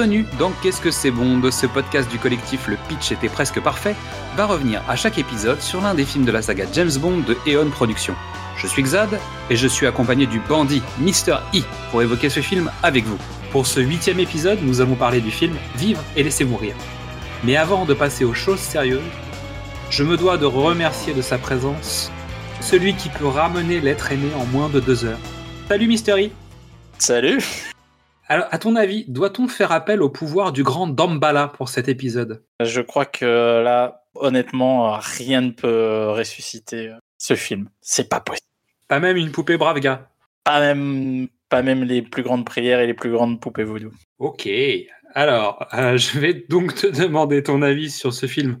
Bienvenue dans Qu'est-ce que c'est bon de ce podcast du collectif Le Pitch était presque parfait, va revenir à chaque épisode sur l'un des films de la saga James Bond de Eon Productions. Je suis Xad et je suis accompagné du bandit Mr. E pour évoquer ce film avec vous. Pour ce huitième épisode, nous allons parler du film Vivre et laisser mourir. Mais avant de passer aux choses sérieuses, je me dois de remercier de sa présence celui qui peut ramener l'être aimé en moins de deux heures. Salut Mr. E Salut Alors, à ton avis, doit-on faire appel au pouvoir du grand Dambala pour cet épisode? Je crois que là, honnêtement, rien ne peut ressusciter ce film. C'est pas possible. Pas même une poupée brave gars Pas même, pas même les plus grandes prières et les plus grandes poupées voodoo. Ok. Alors, euh, je vais donc te demander ton avis sur ce film.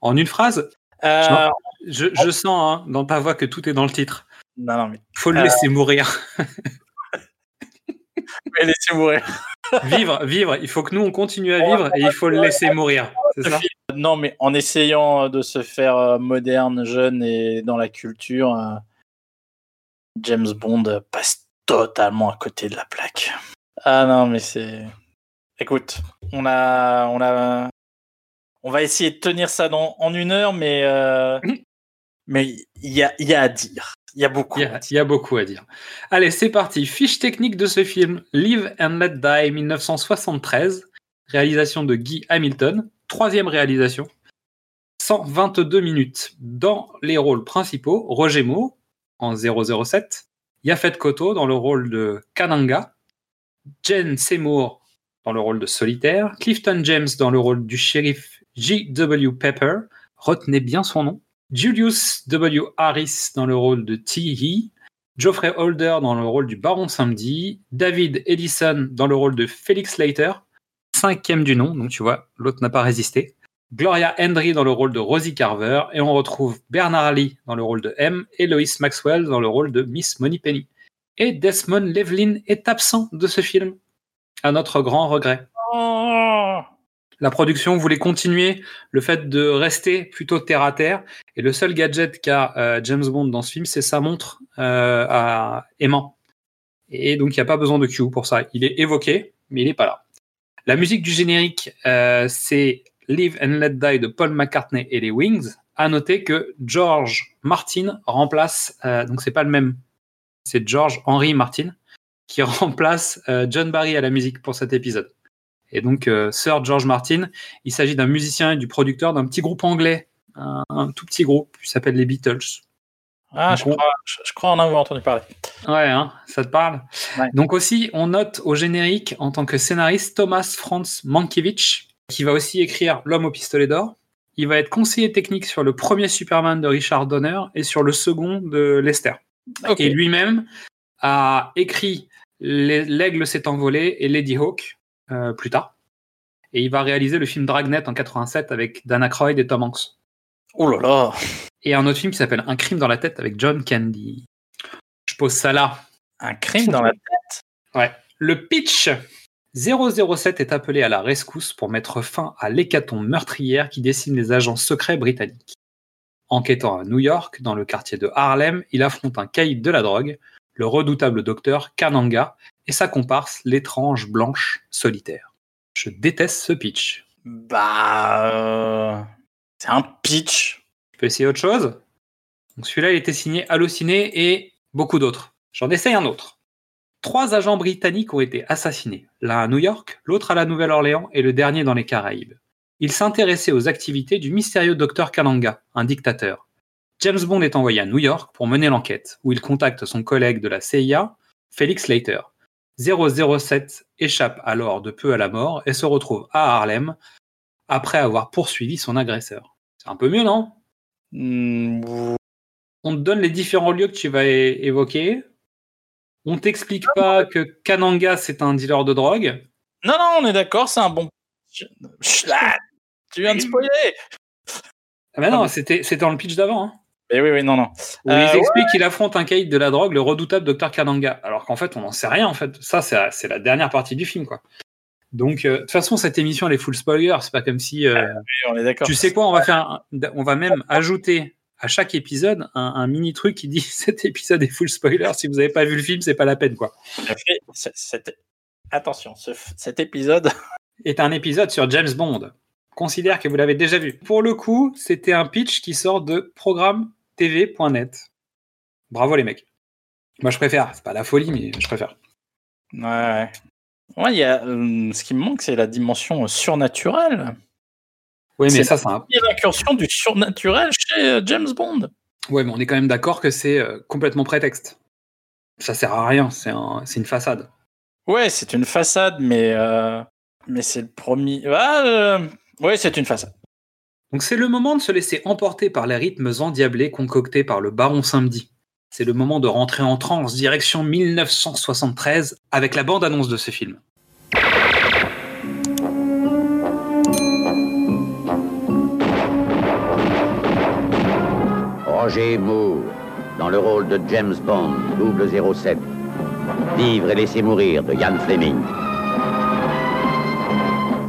En une phrase? Euh, je, je sens hein, dans ta voix que tout est dans le titre. non, non, mais, Faut le Euh. laisser mourir. mais laissez mourir. vivre, vivre. Il faut que nous, on continue à vivre et il faut le laisser mourir. C'est ça? Non, mais en essayant de se faire euh, moderne, jeune et dans la culture, euh, James Bond passe totalement à côté de la plaque. Ah non, mais c'est. Écoute, on a, on a, on va essayer de tenir ça dans, en une heure, mais euh, mais il y a, il y a à dire. Il y a beaucoup. Il y, a, beaucoup à dire. Allez, c'est parti. Fiche technique de ce film Live and Let Die 1973. Réalisation de Guy Hamilton. Troisième réalisation. 122 minutes. Dans les rôles principaux, Roger Moore en 007. Yafet Koto dans le rôle de Kananga. Jen Seymour dans le rôle de Solitaire. Clifton James dans le rôle du shérif J.W. Pepper. Retenez bien son nom. Julius W. Harris dans le rôle de T.E., Geoffrey Holder dans le rôle du Baron Samedi, David Edison dans le rôle de Felix Leiter, cinquième du nom, donc tu vois, l'autre n'a pas résisté, Gloria Hendry dans le rôle de Rosie Carver, et on retrouve Bernard Lee dans le rôle de M, et Lois Maxwell dans le rôle de Miss Moneypenny. Et Desmond Levlin est absent de ce film, à notre grand regret. Oh La production voulait continuer le fait de rester plutôt terre à terre. Et le seul gadget qu'a euh, James Bond dans ce film, c'est sa montre euh, à aimant. Et donc, il n'y a pas besoin de Q pour ça. Il est évoqué, mais il n'est pas là. La musique du générique, euh, c'est Live and Let Die de Paul McCartney et les Wings. À noter que George Martin remplace, donc c'est pas le même, c'est George Henry Martin qui remplace John Barry à la musique pour cet épisode. Et donc, euh, Sir George Martin, il s'agit d'un musicien et du producteur d'un petit groupe anglais, un, un tout petit groupe qui s'appelle les Beatles. Ah, je on- crois, je, je crois en avoir entendu parler. Ouais, hein, ça te parle? Ouais. Donc aussi, on note au générique, en tant que scénariste, Thomas Franz Mankiewicz, qui va aussi écrire L'homme au pistolet d'or. Il va être conseiller technique sur le premier Superman de Richard Donner et sur le second de Lester. Ok. Et lui-même a écrit L'aigle s'est envolé et Lady Hawk euh, plus tard. Et il va réaliser le film Dragnet en 87 avec Dana Croyd et Tom Hanks. Oh là là. Et un autre film qui s'appelle Un crime dans la tête avec John Candy. Je pose ça là. Un crime dans la Ouais. Le pitch 007 est appelé à la rescousse pour mettre fin à l'hécatombe meurtrière qui décime les agents secrets britanniques. Enquêtant à New York, dans le quartier de Harlem, il affronte un caïd de la drogue, le redoutable docteur Kananga, et sa comparse, l'étrange blanche solitaire. Je déteste ce pitch. Bah. euh, C'est un pitch. Je peux essayer autre chose? Donc celui-là, il était signé Allociné et beaucoup d'autres. J'en essaye un autre. Trois agents britanniques ont été assassinés, l'un à New York, l'autre à la Nouvelle-Orléans et le dernier dans les Caraïbes. Ils s'intéressaient aux activités du mystérieux docteur Kananga, un dictateur. James Bond est envoyé à New York pour mener l'enquête, où il contacte son collègue de la CIA, Felix Leiter. 007 échappe alors de peu à la mort et se retrouve à Harlem après avoir poursuivi son agresseur. C'est un peu mieux, non? Hmm, on te donne les différents lieux que tu vas évoquer. On t'explique pas que Kananga c'est un dealer de drogue. Non, non, on est d'accord, c'est un bon. Tu viens de spoiler Ah bah non, c'était c'était dans le pitch d'avant. Hein, Mais oui, oui, non, non. où Euh, ils expliquent qu'il affronte un caïd de la drogue, le redoutable Dr Kananga. Alors qu'en fait, on n'en sait rien. En fait, ça c'est la- dernière partie du film, quoi. Donc, euh, de toute façon, cette émission elle est full spoiler. C'est pas comme si. euh, Oui, on est d'accord. tu sais quoi On va faire, un- on va même ajouter à chaque épisode un, un mini truc qui dit cet épisode est full spoiler. Si vous n'avez pas vu le film, c'est pas la peine, quoi. Attention, ce- cet épisode. est un épisode sur James Bond. Considère que vous l'avez déjà vu. Pour le coup, c'était un pitch qui sort de Bravo les mecs. Moi je préfère, c'est pas la folie, mais je préfère. Ouais, ouais. Y a, euh, ce qui me manque, c'est la dimension euh, surnaturelle. Oui, mais ça, c'est un... L'incursion du surnaturel chez euh, James Bond. Ouais, mais on est quand même d'accord que c'est euh, complètement prétexte. Ça sert à rien, c'est un- c'est une façade. Ouais, c'est une façade, mais, euh, mais c'est le premier. Ah, euh, Ouais, c'est une façade. Donc c'est le moment de se laisser emporter par les rythmes endiablés concoctés par le baron Samedi. C'est le moment de rentrer en transe direction 1973 avec la bande-annonce de ce film. Roger Moore, dans le rôle de James Bond, 007. Vivre et laisser mourir de Ian Fleming.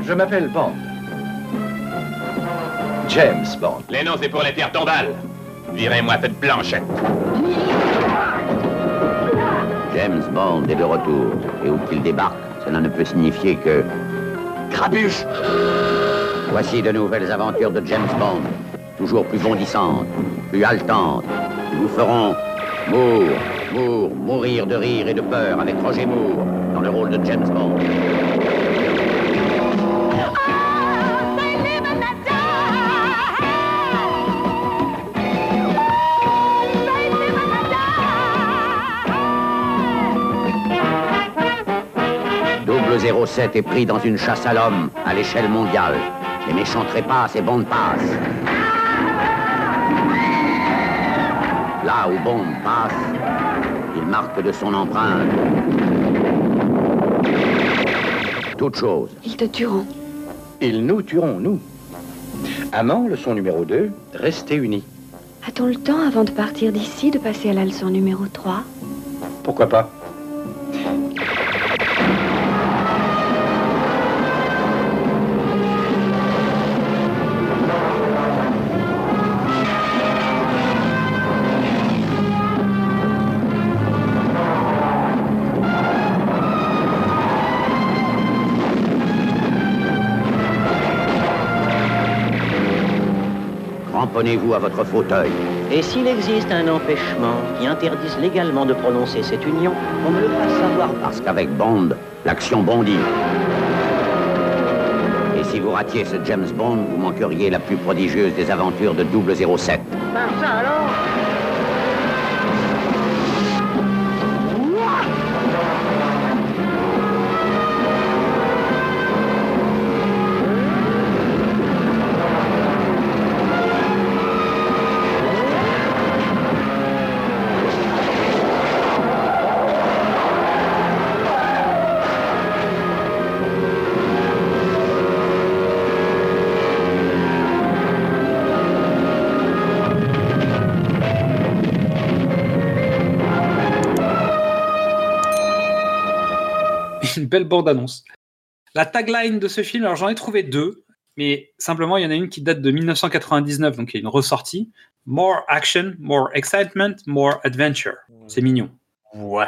Je m'appelle Bond. James Bond. Les noms, c'est pour les pierres tombales. Virez-moi cette blanchette. James Bond est de retour. Et où qu'il débarque, cela ne peut signifier que... Crabuche Voici de nouvelles aventures de James Bond. Toujours plus bondissantes, plus haletantes. qui vous feront Moore, Moore, mourir de rire et de peur avec Roger Moore dans le rôle de James Bond. Double 07 est pris dans une chasse à l'homme à l'échelle mondiale. Les méchants trépassent et Bond passe. Là où Bond passe, il marque de son empreinte toute chose. Ils te tueront. Ils nous tueront, nous. Amant, leçon numéro 2, restez unis. A-t-on le temps avant de partir d'ici de passer à la leçon numéro 3 Pourquoi pas? Cramponnez-vous à votre fauteuil. Et s'il existe un empêchement qui interdise légalement de prononcer cette union, on me le fasse savoir. Parce qu'avec Bond, l'action bondit. Et si vous ratiez ce James Bond, vous manqueriez la plus prodigieuse des aventures de 007. Ben ça alors belle bande-annonce. La tagline de ce film, alors j'en ai trouvé deux, mais simplement il y en a une qui date de 1999, donc il y a une ressortie. More action, more excitement, more adventure. C'est mignon.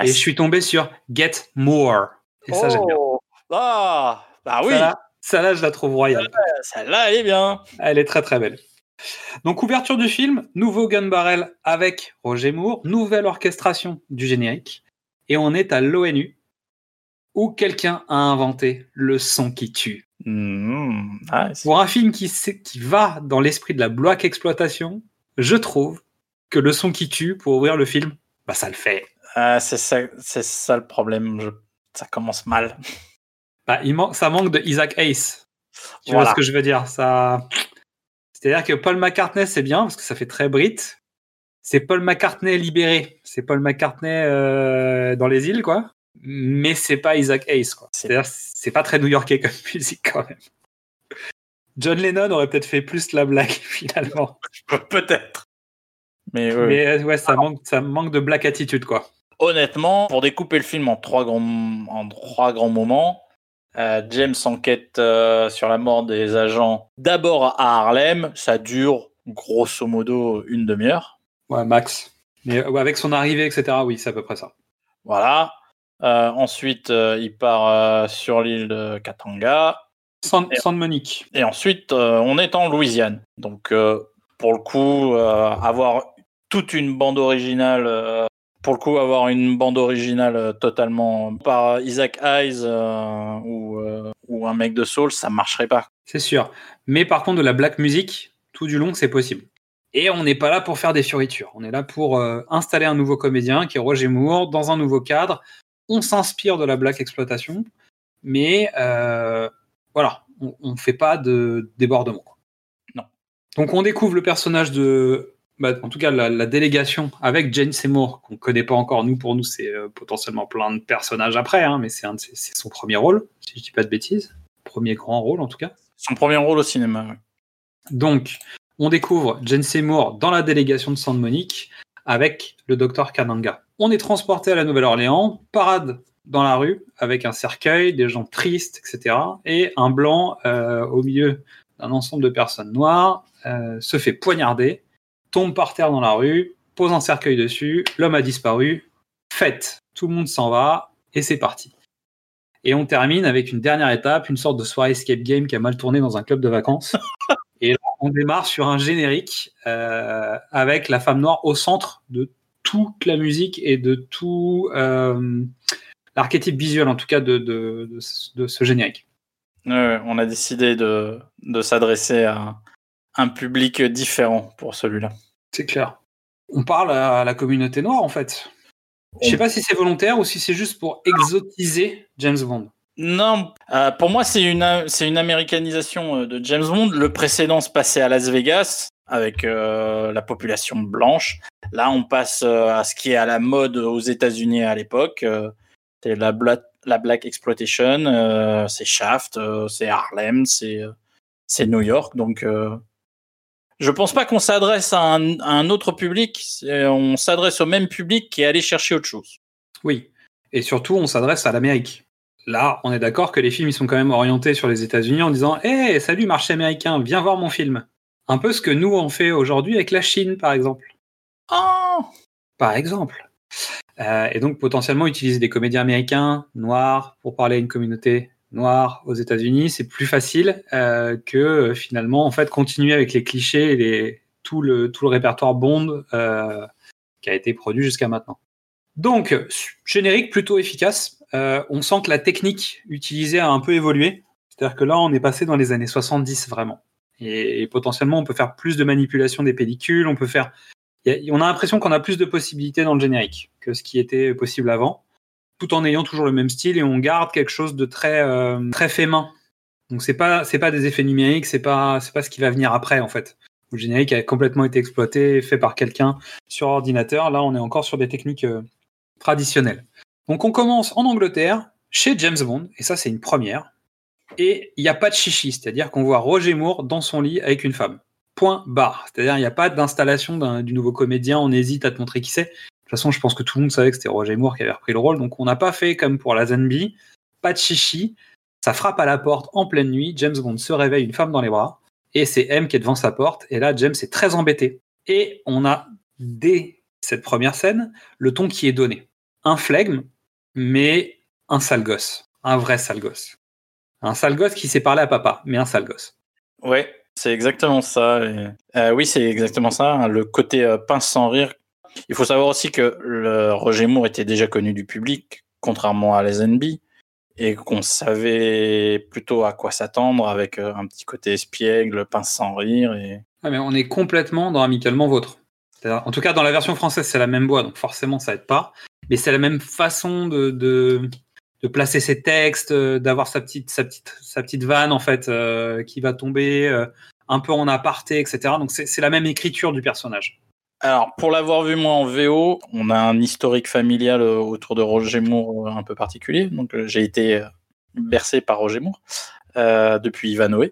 Et je suis tombé sur Get More. Et ça, j'aime bien. Oh. Ah, bah oui, Ça, ça, là, je la trouve royale. celle-là, elle est bien. Elle est très très belle. Donc, ouverture du film, nouveau gun barrel avec Roger Moore, nouvelle orchestration du générique. Et on est à l'ONU, où quelqu'un a inventé le son qui tue. Mmh, nice. Pour un film qui, va dans l'esprit de la block exploitation, je trouve que le son qui tue pour ouvrir le film, bah ça le fait. Ah, c'est ça, le problème. je- Ça commence mal. Bah, il man- ça manque de Isaac Hayes. Tu Voilà. vois ce que je veux dire ça... C'est-à-dire que Paul McCartney, c'est bien, parce que ça fait très Brit. C'est Paul McCartney libéré. C'est Paul McCartney euh, dans les îles, quoi. Mais c'est pas Isaac Hayes, quoi. C'est- C'est-à-dire, c'est pas très new-yorkais comme musique, quand même. John Lennon aurait peut-être fait plus la blague, finalement. Peut-être. Mais, euh, ouais, ça manque, ça manque de black attitude, quoi. honnêtement, pour découper le film en trois grands, en trois grands moments, euh, James enquête euh, sur la mort des agents d'abord à Harlem. Ça dure grosso modo une demi-heure. Ouais, Max. Mais avec son arrivée, etc., oui, c'est à peu près ça. Voilà. Euh, ensuite, euh, il part euh, sur l'île de Katanga. San, San Monique. Et ensuite, on est en Louisiane. Donc, pour le coup, avoir toute une bande originale, pour le coup, avoir une bande originale totalement par Isaac Hayes euh, ou, euh, ou un mec de Soul, ça marcherait pas. C'est sûr. Mais par contre, de la black music, tout du long, c'est possible. Et on n'est pas là pour faire des fioritures. On est là pour euh, installer un nouveau comédien qui est Roger Moore dans un nouveau cadre. On s'inspire de la black exploitation, mais euh, voilà, on ne fait pas de débordement. quoi. Non. Donc on découvre le personnage de, bah, en tout cas la, la délégation avec Jane Seymour qu'on connaît pas encore. Nous pour nous c'est euh, potentiellement plein de personnages après, hein, mais c'est un de ses- c'est son premier rôle, si je dis pas de bêtises, premier grand rôle en tout cas. Son premier rôle au cinéma. ouais. Donc, on découvre Jane Seymour dans la délégation de San Monique avec le docteur Kananga. On est transporté à la Nouvelle-Orléans, parade dans la rue avec un cercueil, des gens tristes, etc. Et un blanc euh, au milieu d'un ensemble de personnes noires euh, se fait poignarder, tombe par terre dans la rue, pose un cercueil dessus, l'homme a disparu, fête, tout le monde s'en va et c'est parti. Et on termine avec une dernière étape, une sorte de soirée escape game qui a mal tourné dans un club de vacances. Et là, on démarre sur un générique euh, avec la femme noire au centre de toute la musique et de tout euh, l'archétype visuel, en tout cas, de, de, de, ce- de ce générique. On a décidé de, s'adresser à un public différent pour celui-là. C'est clair. On parle à la communauté noire, en fait. Je sais pas si c'est volontaire ou si c'est juste pour exotiser James Bond. Non, euh, pour moi, c'est une, c'est une américanisation euh, de James Bond. Le précédent se passait à Las Vegas avec euh, la population blanche. Là, on passe euh, à ce qui est à la mode aux États-Unis à l'époque. Euh, c'est la, bla- la Black Exploitation, c'est Shaft, c'est Harlem, c'est New York. Donc, je pense pas qu'on s'adresse à un, autre public. On s'adresse au même public qui est allé chercher autre chose. Oui. Et surtout, on s'adresse à l'Amérique. Là, on est d'accord que les films ils sont quand même orientés sur les États-Unis en disant Hé, salut marché américain, viens voir mon film. Un peu ce que nous on fait aujourd'hui avec la Chine, par exemple. Oh Par exemple. Euh, et donc potentiellement utiliser des comédiens américains noirs pour parler à une communauté noire aux États-Unis, c'est plus facile euh, que finalement en fait continuer avec les clichés et les, tout le tout le répertoire Bond euh, qui a été produit jusqu'à maintenant. Donc générique plutôt efficace. Euh, on sent que la technique utilisée a un peu évolué. C'est-à-dire que là on est passé dans les années 70 vraiment. Et, potentiellement on peut faire plus de manipulation des pellicules, on peut faire a- on a l'impression qu'on a plus de possibilités dans le générique que ce qui était possible avant, tout en ayant toujours le même style et on garde quelque chose de très euh, très fait main. Donc c'est pas c'est pas des effets numériques, c'est pas c'est pas ce qui va venir après en fait. Le générique a complètement été exploité, fait par quelqu'un sur ordinateur. Là, on est encore sur des techniques euh, traditionnelles. Donc on commence en Angleterre chez James Bond et ça c'est une première. Et il n'y a pas de chichi, c'est-à-dire qu'on voit Roger Moore dans son lit avec une femme. Point barre. C'est-à-dire il n'y a pas d'installation du nouveau comédien, on hésite à te montrer qui c'est. De toute façon, je pense que tout le monde savait que c'était Roger Moore qui avait repris le rôle, donc on n'a pas fait comme pour la Zenby, pas de chichi. Ça frappe à la porte en pleine nuit, James Bond se réveille, une femme dans les bras, et c'est M qui est devant sa porte, et là James est très embêté. Et on a, dès cette première scène, le ton qui est donné. Un flegme, mais un sale gosse. Un vrai sale gosse. Un sale gosse qui sait parler à papa, mais un sale gosse. Ouais, c'est exactement ça. euh, oui, c'est exactement ça. hein, Le côté euh, pince sans rire. Il faut savoir aussi que le Roger Moore était déjà connu du public, contrairement à les NB, et qu'on savait plutôt à quoi s'attendre avec euh, un petit côté espiègle, pince sans rire. Et... Ah, mais on est complètement dans Amicalement Vôtre. En tout cas, dans la version française, c'est la même voix, donc forcément, ça aide pas. Mais c'est la même façon de, de, de placer ses textes, euh, d'avoir sa petite, sa, petite, sa petite vanne, en fait, euh, qui va tomber euh, un peu en aparté, etc. Donc, c'est la même écriture du personnage. Alors, pour l'avoir vu moi en VO, on a un historique familial autour de Roger Moore un peu particulier. Donc, j'ai été bercé par Roger Moore euh, depuis Ivanhoe.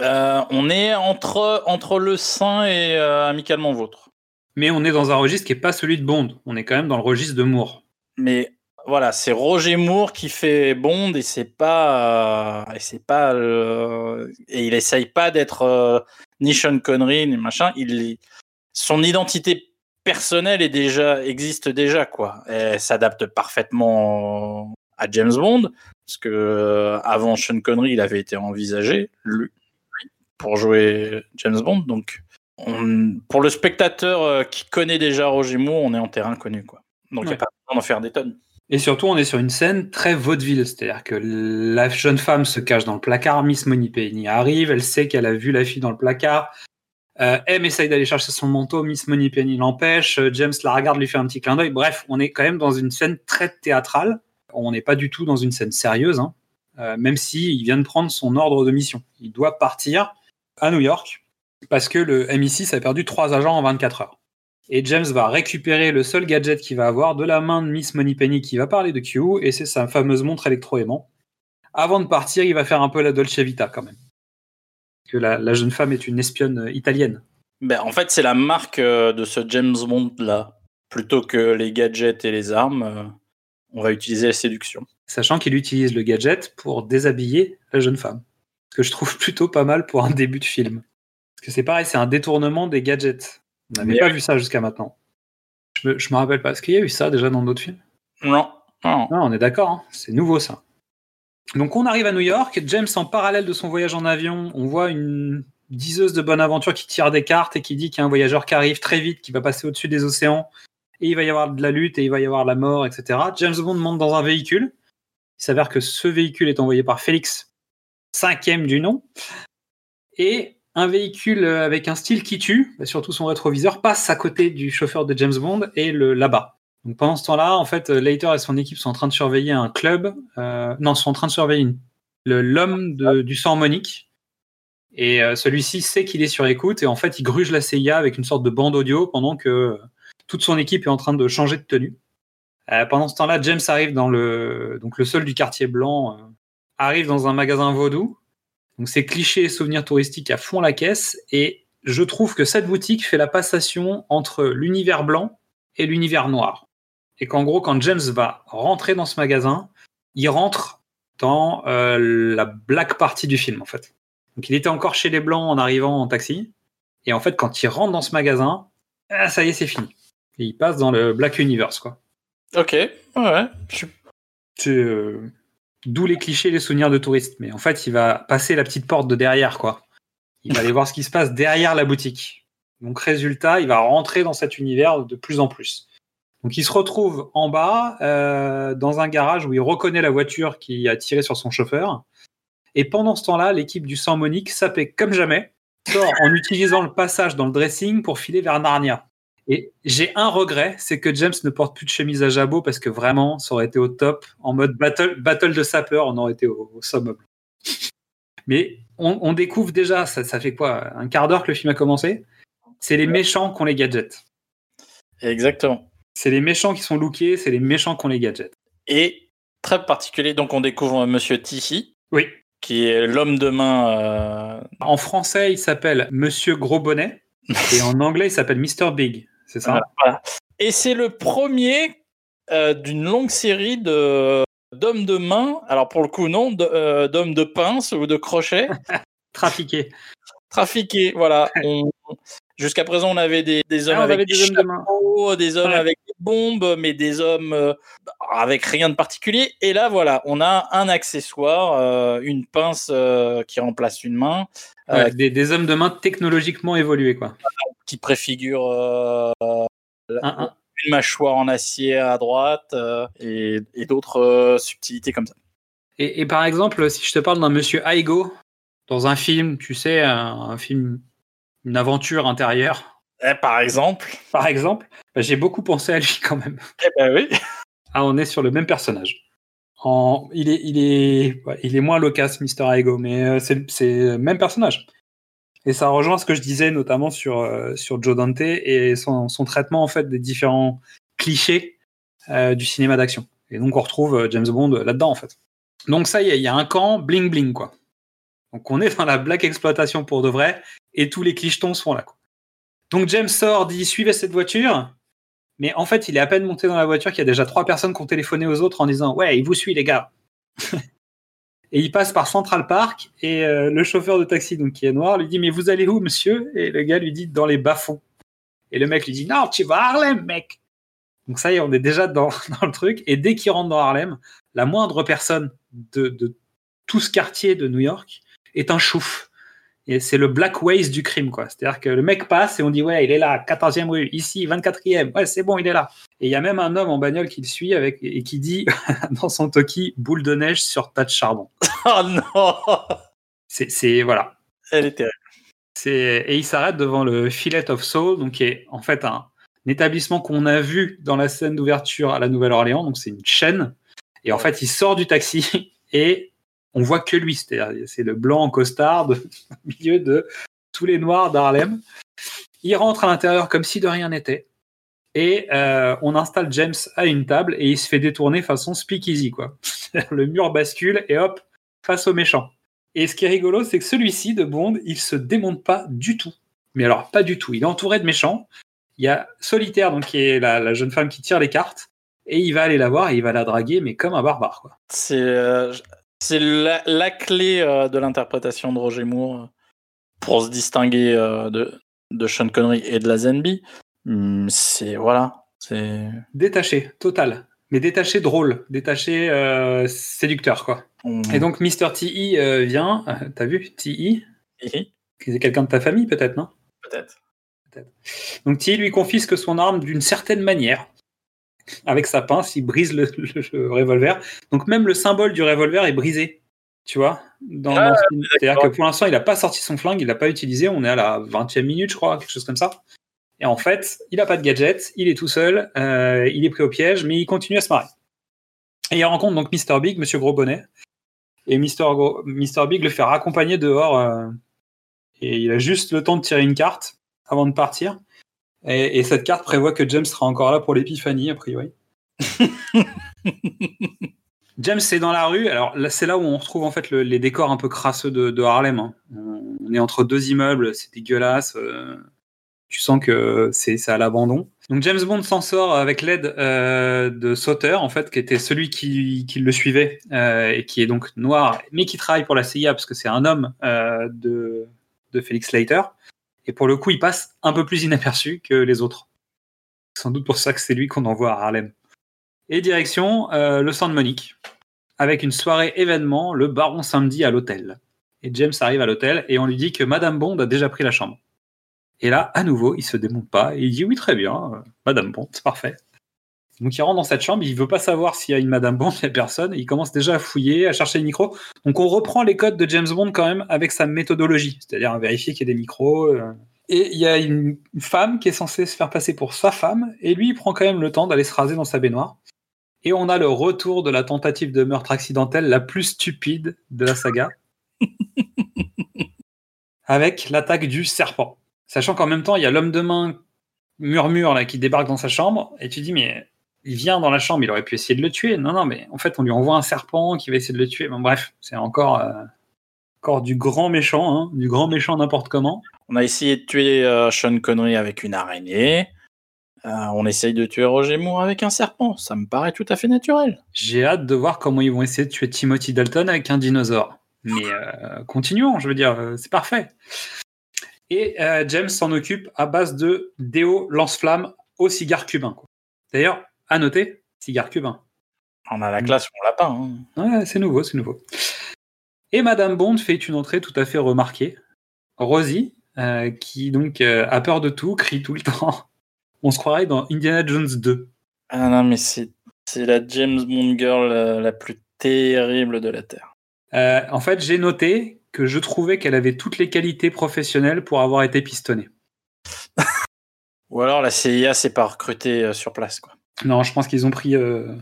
Euh, on est entre, entre le Saint et euh, Amicalement Vôtre. Mais on est dans un registre qui n'est pas celui de Bond. On est quand même dans le registre de Moore. Mais voilà, c'est Roger Moore qui fait Bond et c'est pas euh, et c'est pas euh, et il essaye pas d'être euh, ni Sean Connery ni machin. Il son identité personnel est déjà existe déjà quoi. Elle s'adapte parfaitement à James Bond parce que avant Sean Connery, il avait été envisagé lui pour jouer James Bond. Donc on- pour le spectateur qui connaît déjà Roger Moore, on est en terrain connu quoi. Donc il n'y a pas besoin d'en faire des tonnes. Et surtout, on est sur une scène très vaudeville, c'est-à-dire que la jeune femme se cache dans le placard, Miss Moneypenny arrive, elle sait qu'elle a vu la fille dans le placard, euh, M essaye d'aller chercher son manteau, Miss Moneypenny l'empêche, euh, James la regarde, lui fait un petit clin d'œil. Bref, on est quand même dans une scène très théâtrale. On n'est pas du tout dans une scène sérieuse, hein, euh, même s'il vient de prendre son ordre de mission. Il doit partir à New York parce que le MI6 a perdu trois agents en 24 heures. Et James va récupérer le seul gadget qu'il va avoir de la main de Miss Moneypenny qui va parler de Q, et c'est sa fameuse montre électro-aimant. Avant de partir, il va faire un peu la Dolce Vita quand même. Parce que la, la jeune femme est une espionne euh, italienne. Ben, en fait, c'est la marque euh, de ce James Bond là. Plutôt que les gadgets et les armes, euh, on va utiliser la séduction. Sachant qu'il utilise le gadget pour déshabiller la jeune femme. Ce que je trouve plutôt pas mal pour un début de film. Parce que c'est pareil, c'est un détournement des gadgets. On n'avait pas oui. vu ça jusqu'à maintenant. Je me, je me rappelle pas. Est-ce qu'il y a eu ça déjà dans d'autres films? Non, non. Non, on est d'accord, hein. c'est nouveau ça. Donc on arrive à New York, James en parallèle de son voyage en avion, on voit une diseuse de bonne aventure qui tire des cartes et qui dit qu'il y a un voyageur qui arrive très vite, qui va passer au-dessus des océans, et il va y avoir de la lutte et il va y avoir la mort, etc. James Bond monte dans un véhicule. Il s'avère que ce véhicule est envoyé par Félix, cinquième du nom, et un véhicule euh, avec un style qui tue, surtout son rétroviseur, passe à côté du chauffeur de James Bond et le là-bas. Donc pendant ce temps-là, en fait, euh, Leiter et son équipe sont en train de surveiller un club. euh, non, sont en train de surveiller le- l'homme du sang monique. Et celui-ci sait qu'il est sur écoute et en fait, il gruge la CIA avec une sorte de bande audio pendant que toute son équipe est en train de changer de tenue. Pendant ce temps-là, James arrive dans le donc le du quartier blanc arrive dans un magasin vaudou. Donc c'est clichés et souvenirs touristiques à fond la caisse et je trouve que cette boutique fait la passation entre l'univers blanc et l'univers noir. Et qu'en gros, quand James va rentrer dans ce magasin, il rentre dans euh, la black party du film, en fait. Donc il était encore chez les Blancs en arrivant en taxi. Et en fait, quand il rentre dans ce magasin, ah, ça y est, c'est fini. Et il passe dans le Black Universe, quoi. Ok, ouais. Je suis- C'est, euh, D'où les clichés, les souvenirs de touristes. Mais en fait, il va passer la petite porte de derrière, quoi. Il va aller voir ce qui se passe derrière la boutique. Donc, résultat, il va rentrer dans cet univers de plus en plus. Donc, il se retrouve en bas, euh, dans un garage où il reconnaît la voiture qui a tiré sur son chauffeur. Et pendant ce temps-là, l'équipe du Sang Monique sapait comme jamais, sort en utilisant le passage dans le dressing pour filer vers Narnia. Et j'ai un regret, c'est que James ne porte plus de chemise à jabot parce que vraiment, ça aurait été au top. En mode battle, battle de sapeurs, on aurait été au, au summum. Mais on, on découvre déjà, ça, ça fait quoi Un quart d'heure que le film a commencé? C'est les méchants qui ont les gadgets. Exactement. C'est les méchants qui sont lookés, c'est les méchants qui ont les gadgets. Et très particulier, donc on découvre Monsieur Tichy, Oui. qui est l'homme de main. euh, En français, il s'appelle Monsieur Gros Bonnet. et en anglais, il s'appelle Mr. Big. C'est ça Voilà. Et c'est le premier euh, d'une longue série de d'hommes de main. Alors pour le coup, non, de- euh, d'hommes de pince ou de crochet. Trafiqué. trafiqués. Voilà. On- Jusqu'à présent, on avait des, des hommes Ah, avec des, des hommes de main. chapeaux, des hommes Ouais. avec des bombes, mais des hommes euh, avec rien de particulier. Et là, voilà, on a un accessoire, euh, une pince euh, qui remplace une main, euh, Ouais, des, des hommes de main technologiquement évolués, quoi. Qui préfigure euh, Un- un- une mâchoire en acier à droite euh, et, et d'autres euh, subtilités comme ça. Et, et par exemple, si je te parle d'un monsieur Aigo dans un film, tu sais, un, un film, une aventure intérieure, Eh, par exemple. par exemple, bah, j'ai beaucoup pensé à lui quand même. Eh ben oui. Ah, on est sur le même personnage. En, il, est, il, est, il est moins loquace, Mr. Aigo, mais c'est le même personnage. Et ça rejoint ce que je disais notamment sur, euh, sur Joe Dante et son, traitement en fait des différents clichés euh, du cinéma d'action. Et donc on retrouve euh, James Bond là-dedans en fait. Donc ça y est, il y a un camp bling bling quoi. Donc on est dans la black exploitation pour de vrai et tous les clichetons sont là quoi. Donc James sort, dit suivez cette voiture, mais en fait il est à peine monté dans la voiture qu'il y a déjà trois personnes qui ont téléphoné aux autres en disant ouais il vous suit les gars. et il passe par Central Park et euh, le chauffeur de taxi donc qui est noir lui dit mais vous allez où monsieur? Et le gars lui dit dans les bas-fonds. Et le mec lui dit non, tu vas à Harlem, mec. Donc ça y est, on est déjà dans, dans le truc. Et dès qu'il rentre dans Harlem, la moindre personne de, de tout ce quartier de New York est un chouf. Et c'est le black waste du crime, quoi. C'est-à-dire que le mec passe et on dit, ouais, il est là, 14e rue, ici, 24e, ouais, c'est bon, il est là. Et il y a même un homme en bagnole qui le suit avec, et qui dit, dans son toki, boule de neige sur tas de charbon. Oh non C'est, voilà. Elle est terrible. C'est, et il s'arrête devant le Fillet of Soul, donc qui est en fait un, un établissement qu'on a vu dans la scène d'ouverture à la Nouvelle-Orléans, donc c'est une chaîne. Et en fait, il sort du taxi et on voit que lui, c'est le blanc en costard au milieu de tous les noirs d'Harlem. Il rentre à l'intérieur comme si de rien n'était. Et euh, on installe James à une table et il se fait détourner façon speakeasy, quoi. le mur bascule et hop, face au méchant. Et ce qui est rigolo, c'est que celui-ci de Bond, il se démonte pas du tout. Mais alors, pas du tout. Il est entouré de méchants. Il y a Solitaire, donc qui est la, la jeune femme qui tire les cartes. Et il va aller la voir et il va la draguer, mais comme un barbare, quoi. Euh, c'est la, la clé euh, de l'interprétation de Roger Moore euh, pour se distinguer euh, de, de Sean Connery et de la Zenby. Hum, C'est voilà, c'est Détaché, total. Mais détaché drôle, détaché euh, séducteur, quoi. on- Et donc, Mr. T.E. euh, vient. T'as vu T.E. Hihi, C'est quelqu'un de ta famille, peut-être, non? Peut-être. Donc, T.E. lui confisque son arme d'une certaine manière. Avec sa pince, il brise le, le- le revolver. Donc, même le symbole du revolver est brisé. Tu vois dans, Ah, dans ce film. C'est-à-dire que pour l'instant, il n'a pas sorti son flingue, il l'a pas utilisé. On est à la 20e minute, je crois, quelque chose comme ça. Et en fait, il n'a pas de gadget, il est tout seul, euh, il est pris au piège, mais il continue à se marrer. Et il rencontre donc Mr. Big, Monsieur Gros Bonnet. Et Mr. Gros- Mr. Big le fait raccompagner dehors. euh, et il a juste le temps de tirer une carte avant de partir. Et, et cette carte prévoit que James sera encore là pour l'épiphanie, a priori. James est dans la rue. Alors là, c'est là où on retrouve en fait le- les décors un peu crasseux de, Harlem. hein. On est entre deux immeubles, c'est dégueulasse. euh, tu sens que c'est à l'abandon. Donc James Bond s'en sort avec l'aide euh, de Sauter, en fait, qui était celui qui, le suivait euh, et qui est donc noir, mais qui travaille pour la CIA parce que c'est un homme de, de Felix. Et pour le coup, il passe un peu plus inaperçu que les autres. Sans doute pour ça que c'est lui qu'on envoie à Harlem. Et direction le Sand Monique, avec une soirée événement, le Baron samedi à l'hôtel. Et James arrive à l'hôtel et on lui dit que Madame Bond a déjà pris la chambre. Et là, à nouveau, il se démonte pas et il dit oui, très bien, euh, Madame Bond, c'est parfait. Donc il rentre dans cette chambre, il veut pas savoir s'il y a une Madame Bond, il n'y a personne, il commence déjà à fouiller, à chercher le micro. Donc on reprend les codes de James Bond quand même avec sa méthodologie, c'est-à-dire à vérifier qu'il y a des micros. euh. Et il y a une femme qui est censée se faire passer pour sa femme, et lui il prend quand même le temps d'aller se raser dans sa baignoire. Et on a le retour de la tentative de meurtre accidentel la plus stupide de la saga. avec l'attaque du serpent. Sachant qu'en même temps, il y a l'homme de main murmure là, qui débarque dans sa chambre, et tu dis, mais il vient dans la chambre, il aurait pu essayer de le tuer. Non, non, mais en fait, on lui envoie un serpent qui va essayer de le tuer. Bon, bref, c'est encore, euh, encore du grand méchant, hein, du grand méchant n'importe comment. On a essayé de tuer euh, Sean Connery avec une araignée. Euh, on essaye de tuer Roger Moore avec un serpent. Ça me paraît tout à fait naturel. J'ai hâte de voir comment ils vont essayer de tuer Timothy Dalton avec un dinosaure. Mais continuons, je veux dire, c'est parfait. Et James s'en occupe à base de déo lance-flamme au cigare cubain. D'ailleurs, à noter, cigare cubain. On a la classe, on l'a pas. hein. Ouais, c'est nouveau, c'est nouveau. Et Madame Bond fait une entrée tout à fait remarquée. Rosie, euh, qui donc euh, a peur de tout, crie tout le temps. On se croirait dans Indiana Jones 2. Ah non, mais c'est c'est la James Bond girl euh, la plus terrible de la Terre. Euh, en fait, j'ai noté que je trouvais qu'elle avait toutes les qualités professionnelles pour avoir été pistonnée. Ou alors la CIA s'est pas recrutée sur place. Quoi. Non, je pense qu'ils ont pris euh,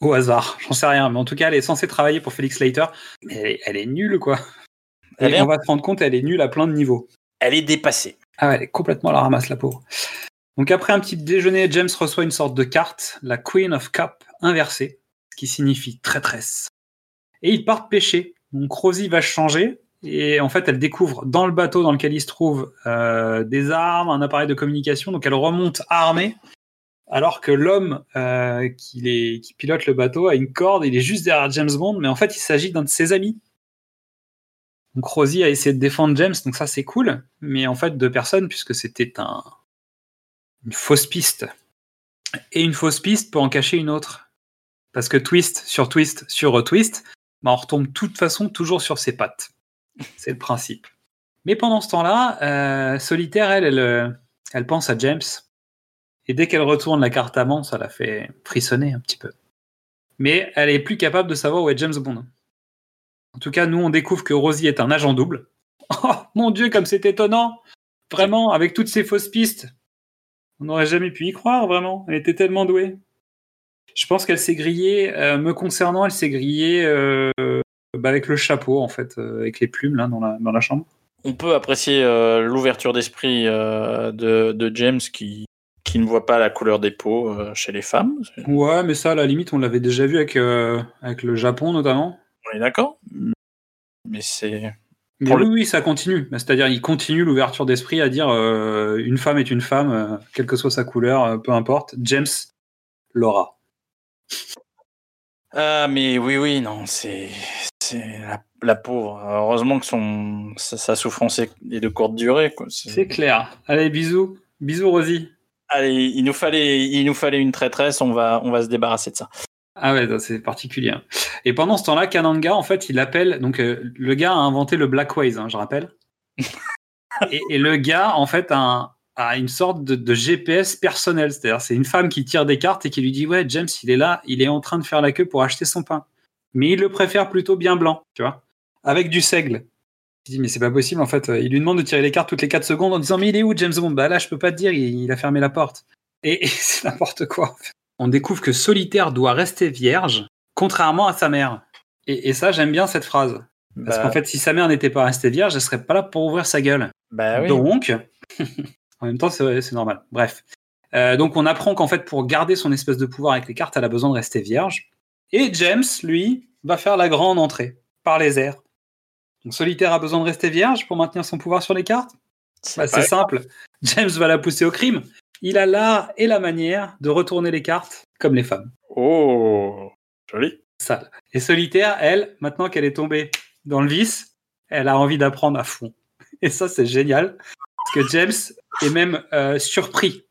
au hasard. J'en sais rien. Mais en tout cas, elle est censée travailler pour Felix Leiter. Mais elle est, elle est nulle, quoi. Elle Et est- on va se rendre compte, elle est nulle à plein de niveaux. Elle est dépassée. Ah ouais, elle est complètement à la ramasse, la pauvre. Donc après un petit déjeuner, James reçoit une sorte de carte, la Queen of Cup inversée, ce qui signifie traîtresse. Et ils partent pêcher. Donc Rosie va changer, et en fait elle découvre dans le bateau dans lequel il se trouve euh, des armes, un appareil de communication, donc elle remonte armée, alors que l'homme euh, qui, pilote le bateau a une corde, il est juste derrière James Bond, mais en fait il s'agit d'un de ses amis. Donc Rosie a essayé de défendre James, donc ça c'est cool, mais en fait deux personnes, puisque c'était un, une fausse piste. Et une fausse piste peut en cacher une autre. Parce que twist sur twist sur twist, bah, on retombe de toute façon toujours sur ses pattes. C'est le principe. Mais pendant ce temps-là, euh, Solitaire, elle, elle, euh, elle pense à James. Et dès qu'elle retourne la carte amant, ça la fait frissonner un petit peu. Mais elle est plus capable de savoir où est James Bond. En tout cas, nous, on découvre que Rosie est un agent double. Oh, mon Dieu, comme c'est étonnant Vraiment, avec toutes ces fausses pistes. On n'aurait jamais pu y croire, vraiment. Elle était tellement douée. Je pense qu'elle s'est grillée, euh, me concernant, elle s'est grillée euh, bah, avec le chapeau, en fait, euh, avec les plumes, là, dans la, chambre. On peut apprécier l'ouverture d'esprit de, de James qui, qui ne voit pas la couleur des peaux euh, chez les femmes. Ouais, mais ça, à la limite, on l'avait déjà vu avec, euh, avec le Japon, notamment. On est d'accord Mais c'est. Mais oui, le- oui, ça continue. Bah, C'est-à-dire, il continue l'ouverture d'esprit à dire euh, une femme est une femme, euh, quelle que soit sa couleur, euh, peu importe. James l'aura. Ah, mais oui, oui, non, c'est. C'est la, la pauvre. Heureusement que son, sa, sa souffrance est de courte durée. C'est clair. Allez, bisous. Bisous, Rosie. Allez, il nous fallait, il nous fallait une traîtresse. On va, on va se débarrasser de ça. Ah ouais, c'est particulier. hein. Et pendant ce temps-là, Kananga, en fait, il appelle. Donc, euh, le gars a inventé le Blackways, hein, je rappelle. et, et le gars, en fait, a, un- a une sorte de, de GPS personnel. C'est-à-dire, c'est une femme qui tire des cartes et qui lui dit Ouais, James, il est là, il est en train de faire la queue pour acheter son pain. Mais il le préfère plutôt bien blanc, tu vois, avec du seigle. Je dis, mais c'est pas possible, en fait. Il lui demande de tirer les cartes toutes les 4 secondes en disant Mais il est où, James Bond? Bah là, je peux pas te dire, il, il a fermé la porte. Et, et c'est n'importe quoi. en fait. On découvre que Solitaire doit rester vierge, contrairement à sa mère. Et, et ça, j'aime bien cette phrase. Parce Bah, qu'en fait, si sa mère n'était pas restée vierge, elle serait pas là pour ouvrir sa gueule. bah oui. Donc, en même temps, c'est c'est normal. Bref. Euh, donc, on apprend qu'en fait, pour garder son espèce de pouvoir avec les cartes, elle a besoin de rester vierge. Et James, lui, va faire la grande entrée par les airs. Donc, Solitaire a besoin de rester vierge pour maintenir son pouvoir sur les cartes. C'est Bah, c'est simple. James va la pousser au crime. Il a l'art et la manière de retourner les cartes comme les femmes. Oh, joli. Sale. Et Solitaire, elle, maintenant qu'elle est tombée dans le vice, elle a envie d'apprendre à fond. Et ça, c'est génial. Parce que James est même euh, surpris.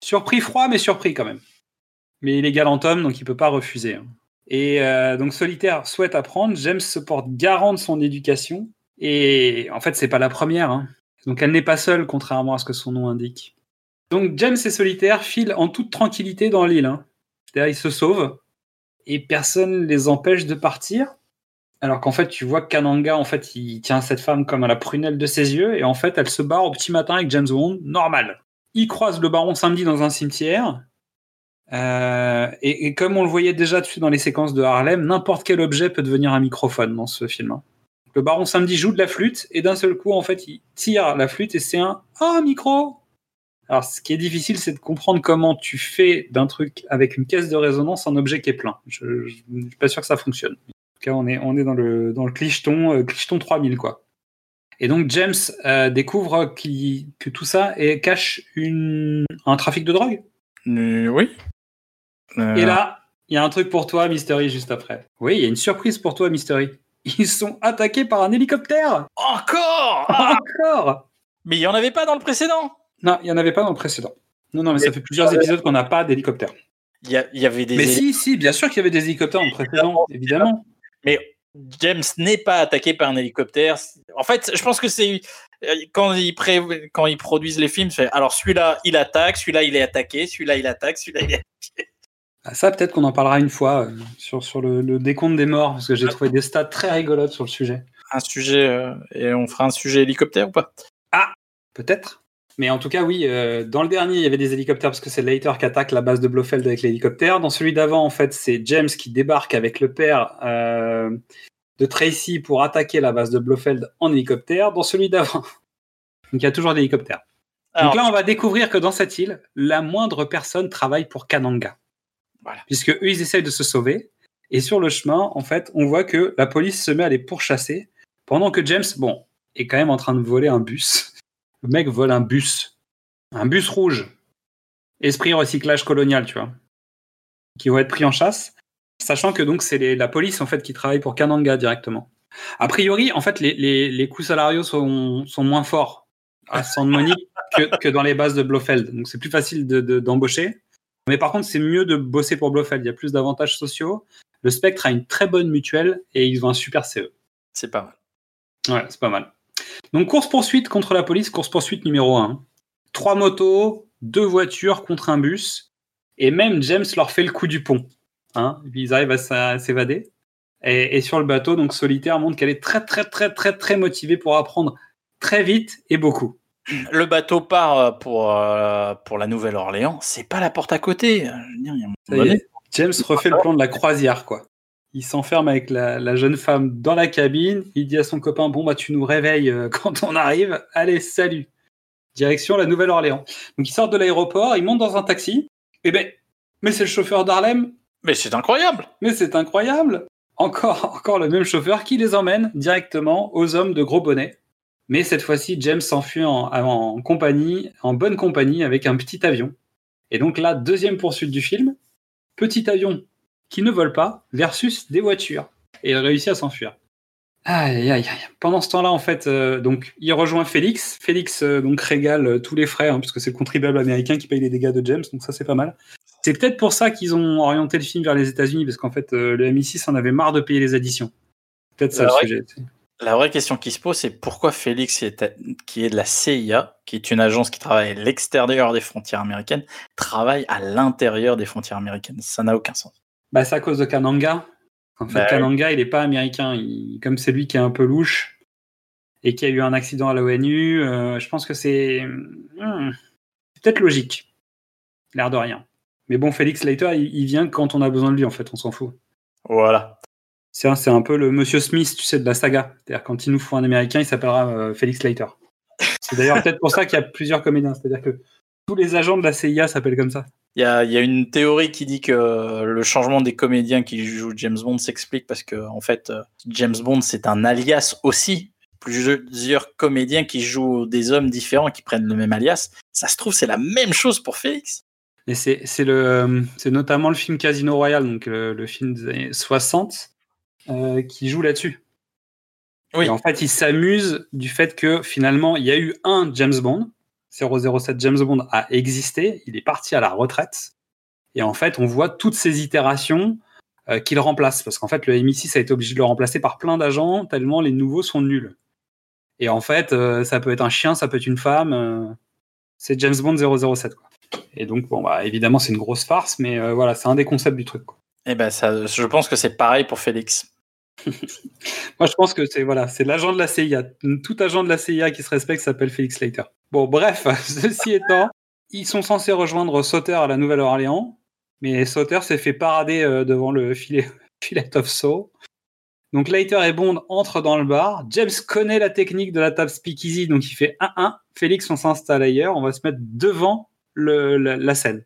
Surpris froid, mais surpris quand même. Mais il est galant homme, donc il peut pas refuser. hein. Et euh, donc Solitaire souhaite apprendre. James se porte garant de son éducation. Et en fait, c'est pas la première. hein. Donc elle n'est pas seule, contrairement à ce que son nom indique. Donc James et Solitaire filent en toute tranquillité dans l'île. hein. C'est-à-dire, ils se sauvent et personne les empêche de partir. Alors qu'en fait, tu vois que Kananga, en fait, il tient cette femme comme à la prunelle de ses yeux, et en fait, elle se barre au petit matin avec James Bond, normal. Il croise le baron samedi dans un cimetière, euh, et, comme on le voyait déjà dessus dans les séquences de Harlem, n'importe quel objet peut devenir un microphone dans ce film. hein. Le baron samedi joue de la flûte, et d'un seul coup, en fait, il tire la flûte, et c'est un « Ah, micro !» Alors, ce qui est difficile, c'est de comprendre comment tu fais d'un truc avec une caisse de résonance un objet qui est plein. Je ne suis pas sûr que ça fonctionne. En tout cas, on est, dans le, dans le clicheton, euh, clicheton 3000, quoi. Et donc, James euh, découvre que tout ça est, cache un trafic de drogue? Euh, oui. Euh, Et là, il y a un truc pour toi, Mystery, juste après. Oui, il y a une surprise pour toi, Mystery. Ils sont attaqués par un hélicoptère Encore Ah Encore Mais il y en avait pas dans le précédent. Non, il n'y en avait pas dans le précédent. Non, non, mais ça fait plusieurs épisodes qu'on n'a pas d'hélicoptère. Il y, avait des. Mais si, si, bien sûr qu'il y avait des hélicoptères dans le précédent, évidemment. Mais James n'est pas attaqué par un hélicoptère. En fait, je pense que c'est euh, quand ils pré- quand ils produisent les films. c'est, Alors celui-là, il attaque, celui-là, il est attaqué, celui-là, il attaque, celui-là, il est. Ah, Ça, peut-être qu'on en parlera une fois euh, sur, sur le, le décompte des morts, parce que j'ai trouvé des stats très rigolotes sur le sujet. Un sujet euh, et on fera un sujet hélicoptère ou pas? Peut-être. Mais en tout cas, oui, euh, dans le dernier, il y avait des hélicoptères parce que c'est Leiter qui attaque la base de Blofeld avec l'hélicoptère. Dans celui d'avant, en fait, c'est James qui débarque avec le père de Tracy pour attaquer la base de Blofeld en hélicoptère. Dans celui d'avant, donc il y a toujours des hélicoptères. Alors, donc là, on va découvrir que dans cette île, la moindre personne travaille pour Kananga. Puisque eux, ils essayent de se sauver. Et sur le chemin, en fait, on voit que la police se met à les pourchasser pendant que James, bon, est quand même en train de voler un bus. Le mec vole un bus. Un bus rouge. Esprit recyclage colonial, tu vois. Qui vont être pris en chasse. Sachant que donc c'est la police en fait qui travaille pour Kananga directement. A priori, en fait, les, les, les coûts salariaux sont, sont moins forts à Sand Money que, dans les bases de Blofeld. Donc c'est plus facile de- de- d'embaucher. Mais par contre, c'est mieux de bosser pour Blofeld. Il y a plus d'avantages sociaux. Le Spectre a une très bonne mutuelle et ils ont un super CE. C'est pas mal. Ouais, c'est pas mal. Donc, course-poursuite contre la police, course-poursuite numéro 1. Trois motos, deux voitures contre un bus. Et même James leur fait le coup du pont. Hein, et puis ils arrivent à s'évader. Et, et sur le bateau, donc Solitaire montre qu'elle est très, très, très, très, très motivée pour apprendre très vite et beaucoup. Le bateau part euh, pour, euh, pour la Nouvelle-Orléans. C'est pas la porte à côté. Je veux dire, il y a un Ça moment y donné- est, James refait le plan de la croisière, quoi. Il s'enferme avec la, la jeune femme dans la cabine. Il dit à son copain Bon, bah, tu nous réveilles euh, quand on arrive. Allez, salut. Direction la Nouvelle-Orléans. Donc, ils sortent de l'aéroport, ils montent dans un taxi. Et ben, mais c'est le chauffeur d'Harlem. Mais c'est incroyable. Mais c'est incroyable. Encore, encore le même chauffeur qui les emmène directement aux hommes de gros bonnets. Mais cette fois-ci, James s'enfuit en, en compagnie, en bonne compagnie, avec un petit avion. Et donc là, deuxième poursuite du film, petit avion qui ne vole pas versus des voitures. Et il réussit à s'enfuir. Aïe, aïe, aïe. Pendant ce temps-là, en fait, euh, donc, il rejoint Félix. Félix euh, donc régale euh, tous les frais, hein, puisque c'est le contribuable américain qui paye les dégâts de James, donc ça c'est pas mal. C'est peut-être pour ça qu'ils ont orienté le film vers les États-Unis, parce qu'en fait, le MI6 en avait marre de payer les additions. Peut-être ça le sujet. La vraie question qui se pose, c'est pourquoi Félix, qui est, de la CIA, qui est une agence qui travaille à l'extérieur des frontières américaines, travaille à l'intérieur des frontières américaines Ça n'a aucun sens. Bah, c'est à cause de Kananga. En fait, Bah oui. Kananga, il est pas américain. Il- comme c'est lui qui est un peu louche et qui a eu un accident à l'ONU, euh, je pense que c'est hmm, c'est peut-être logique. L'air de rien. Mais bon, Félix Leiter, il, il vient quand on a besoin de lui, en fait, on s'en fout. Voilà. C'est un, c'est un peu le Monsieur Smith, tu sais, de la saga. C'est-à-dire, quand il nous faut un américain, il s'appellera euh, Félix Leiter. C'est d'ailleurs peut-être pour ça qu'il y a plusieurs comédiens. C'est-à-dire que tous les agents de la CIA s'appellent comme ça. Il y a, il y a une théorie qui dit que le changement des comédiens qui jouent James Bond s'explique parce que, en fait, euh, James Bond, c'est un alias aussi. Plusieurs comédiens qui jouent des hommes différents qui prennent le même alias. Ça se trouve, c'est la même chose pour Félix. Et c'est c'est le, euh, c'est notamment le film Casino Royale, donc euh, le film des années 60, euh, qui joue là-dessus. Oui. Et en fait, il s'amuse du fait que finalement, il y a eu un James Bond, 007 James Bond a existé, il est parti à la retraite, et en fait, on voit toutes ces itérations euh, qu'il remplace, parce qu'en fait, le MI6 a été obligé de le remplacer par plein d'agents, tellement les nouveaux sont nuls. Et en fait, euh, ça peut être un chien, ça peut être une femme, euh, c'est James Bond 007. Quoi. Et donc, bon, bah, évidemment, c'est une grosse farce, mais voilà, c'est un des concepts du truc. quoi. Eh ben, ça, je pense que c'est pareil pour Félix. Moi, je pense que c'est voilà, c'est l'agent de la CIA. Tout agent de la CIA qui se respecte s'appelle Félix Leiter. Bon, bref, ceci étant, ils sont censés rejoindre Sauter à la Nouvelle-Orléans, mais Sauter s'est fait parader euh, devant le filet, filet of Saw. Donc Leiter et Bond entrent dans le bar. James connaît la technique de la table speakeasy, donc il fait 1-1. Félix, on s'installe ailleurs, on va se mettre devant la scène.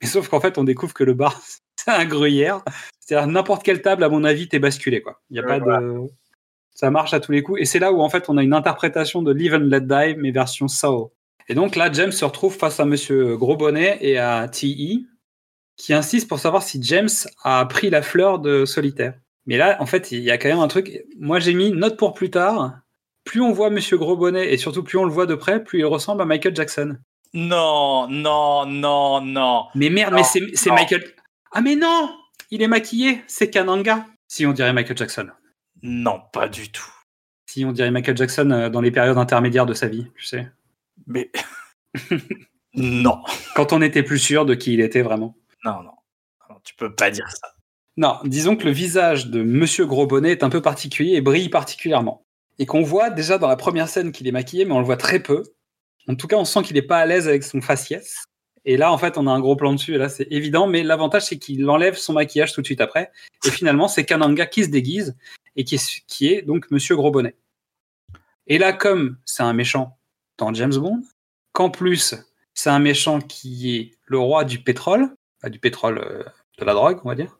Mais sauf qu'en fait, on découvre que le bar, c'est un gruyère. C'est-à-dire n'importe quelle table, à mon avis, t'es basculé. Quoi. Il y a Ouais, pas de... Ça marche à tous les coups. Et c'est là où, en fait, on a une interprétation de Live and Let Die, mais version Sao. Et donc là, James se retrouve face à Monsieur Gros Bonnet et à T.E., qui insiste pour savoir si James a pris la fleur de solitaire. Mais là, en fait, il y a quand même un truc. Moi, j'ai mis note pour plus tard. Plus on voit Monsieur Gros Bonnet et surtout plus on le voit de près, plus il ressemble à Michael Jackson. Non, non, non, non. Mais merde, Non, mais c'est. Michael. Ah, mais non Il est maquillé, c'est Kananga. Si on dirait Michael Jackson. Non, pas du tout. Si on dirait Michael Jackson euh, dans les périodes intermédiaires de sa vie, tu sais. Mais. non. Quand on était plus sûr de qui il était vraiment. Non, non. Non, Tu peux pas dire ça. Non, disons que le visage de Monsieur Gros Bonnet est un peu particulier et brille particulièrement. Et qu'on voit déjà dans la première scène qu'il est maquillé, mais on le voit très peu. En tout cas, on sent qu'il n'est pas à l'aise avec son faciès. Et là, en fait, on a un gros plan dessus, et là, c'est évident, mais l'avantage, c'est qu'il enlève son maquillage tout de suite après. Et finalement, c'est Kananga qui se déguise, et qui est, donc Monsieur Gros Bonnet. Et là, comme c'est un méchant dans James Bond, qu'en plus, c'est un méchant qui est le roi du pétrole, du pétrole euh, de la drogue, on va dire,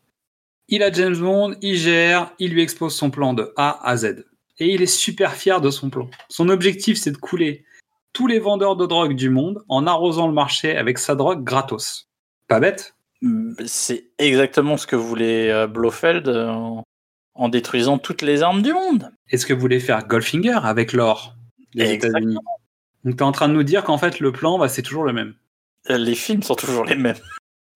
il a James Bond, il gère, il lui expose son plan de A à Z. Et il est super fier de son plan. Son objectif, c'est de couler tous les vendeurs de drogue du monde en arrosant le marché avec sa drogue gratos. Pas bête? C'est exactement ce que voulait euh, Blofeld euh, en, en détruisant toutes les armes du monde. Est-ce que vous voulez faire Goldfinger avec l'or des. États-Unis? Donc tu es en train de nous dire qu'en fait le plan, bah, c'est toujours le même. Les films sont toujours les mêmes.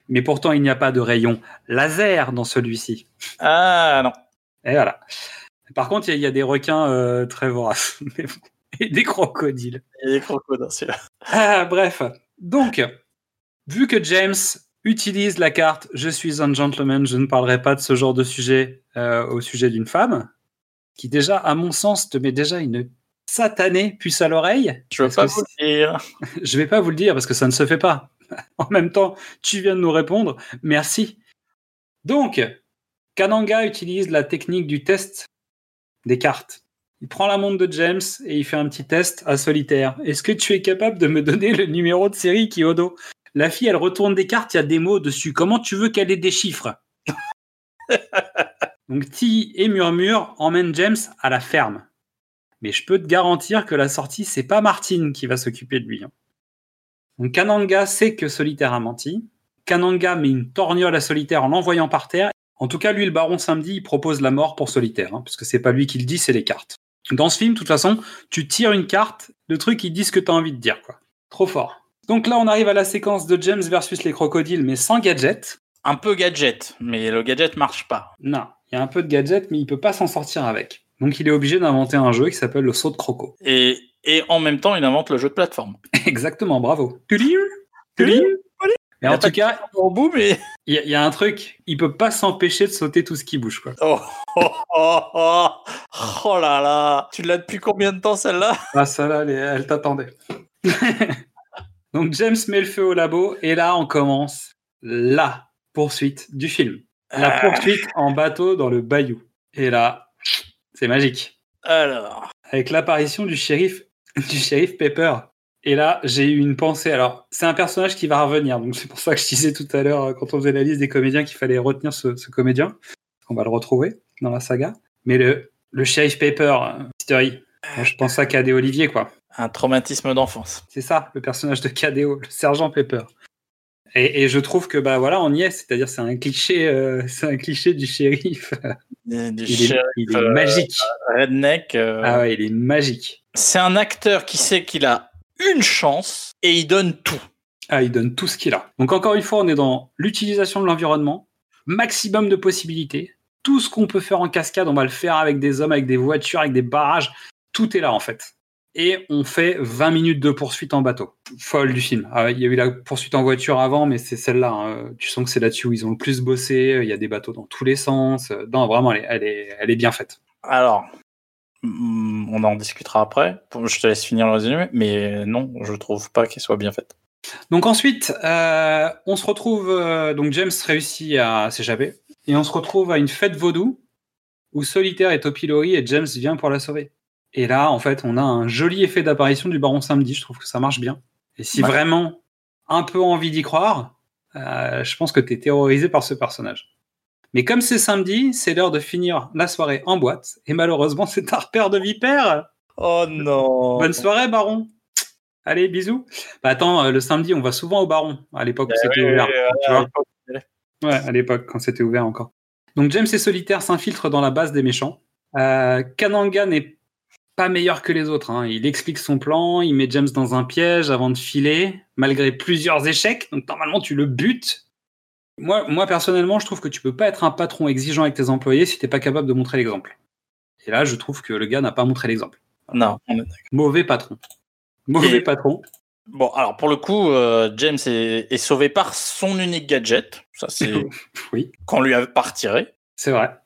Mais pourtant, il n'y a pas de rayon laser dans celui-ci. Ah non. Et voilà. Par contre, il y, a- il y a des requins euh, très voraces. Mais bon. Et des crocodiles. A des crocodiles, celui-là. Ah, bref. Donc, vu que James utilise la carte Je suis un gentleman, je ne parlerai pas de ce genre de sujet euh, au sujet d'une femme, qui déjà, à mon sens, te met déjà une satanée puce à l'oreille. Je veux Parce pas vous le dire. Je vais pas vous le dire parce que ça ne se fait pas. En même temps, tu viens de nous répondre. Merci. Donc, Kananga utilise la technique du test des cartes. Il prend la montre de James et il fait un petit test à solitaire. Est-ce que tu es capable de me donner le numéro de série qui est au dos La fille, elle retourne des cartes, il y a des mots dessus. Comment tu veux qu'elle ait des chiffres? Donc, Ti et Murmure emmènent James à la ferme. Mais je peux te garantir que la sortie, c'est pas Martine qui va s'occuper de lui. hein. Donc Kananga sait que Solitaire a menti. Kananga met une torgnole à Solitaire en l'envoyant par terre. En tout cas, lui, le baron samedi, il propose la mort pour Solitaire, hein, parce que c'est pas lui qui le dit, c'est les cartes. Dans ce film, de toute façon, tu tires une carte, le truc, il dit ce que tu as envie de dire. quoi. Trop fort. Donc là, on arrive à la séquence de James versus les crocodiles, mais sans gadget. Un peu gadget, mais le gadget marche pas. Non, il y a un peu de gadget, mais il peut pas s'en sortir avec. Donc il est obligé d'inventer un jeu qui s'appelle le saut de croco. Et, et en même temps, il invente le jeu de plateforme. Exactement, bravo. Mais en tout cas, Au bout, mais. il y, a- il y a un truc, il peut pas s'empêcher de sauter tout ce qui bouge. Quoi. Oh, oh, oh, oh, oh là là Tu l'as depuis combien de temps celle-là? Ah, ça là, elle, elle t'attendait. Donc James met le feu au labo et là on commence la poursuite du film. La Ah. poursuite en bateau dans le bayou. Et là, c'est magique. Alors. Avec l'apparition du shérif, du shérif Pepper. Et là, j'ai eu une pensée. Alors, c'est un personnage qui va revenir. Donc, c'est pour ça que je disais tout à l'heure, euh, quand on faisait la liste des comédiens, qu'il fallait retenir ce, ce comédien. On va le retrouver dans la saga. Mais le, le shérif Pepper, euh, Mystery, moi, je pense à Cadet Olivier, quoi. Un traumatisme d'enfance. C'est ça, le personnage de KDO, le sergent Pepper. Et, et je trouve que bah voilà, on y est, c'est-à-dire c'est un cliché, euh, c'est un cliché du shérif. Du, du Il est, shérif, il est euh, magique. redneck. euh, Ah ouais, il est magique. C'est un acteur qui sait qu'il a une chance et il donne tout. Ah, il donne tout ce qu'il a. Donc encore une fois, on est dans l'utilisation de l'environnement, maximum de possibilités. Tout ce qu'on peut faire en cascade, on va le faire avec des hommes, avec des voitures, avec des barrages. Tout est là en fait. Et on fait 20 minutes de poursuite en bateau. Folle du film. Ah il y a eu la poursuite en voiture avant, mais c'est celle-là. hein. Tu sens que c'est là-dessus où ils ont le plus bossé. Il y a des bateaux dans tous les sens. Non, vraiment, elle est, elle est, elle est bien faite. Alors, on en discutera après. Je te laisse finir le résumé, mais non, je trouve pas qu'elle soit bien faite. Donc ensuite, euh, on se retrouve. euh, donc James réussit à s'échapper et on se retrouve à une fête vaudou où Solitaire est au pilori et James vient pour la sauver. Et là, en fait, on a un joli effet d'apparition du Baron Samedi. Je trouve que ça marche bien. Et si Ouais. vraiment un peu envie d'y croire, euh, je pense que tu es terrorisé par ce personnage. Mais comme c'est samedi, c'est l'heure de finir la soirée en boîte. Et malheureusement, c'est un repère de vipère. Oh non Bonne soirée, Baron. Allez, bisous. Bah attends, euh, le samedi, on va souvent au Baron, à l'époque où c'était ouvert. tu vois. Ouais, à l'époque, quand c'était ouvert encore. Donc James et Solitaire s'infiltrent dans la base des méchants. Euh, Kananga n'est pas meilleur que les autres. hein. Il explique son plan, il met James dans un piège avant de filer, malgré plusieurs échecs. Donc normalement, tu le butes. Moi, moi personnellement, je trouve que tu peux pas être un patron exigeant avec tes employés si t'es pas capable de montrer l'exemple. Et là, je trouve que le gars n'a pas montré l'exemple. Non, Mauvais patron. Mauvais Et- patron. Bon, alors pour le coup, euh, James est, est sauvé par son unique gadget. Ça, c'est Oui, qu'on lui a pas retiré. c'est vrai.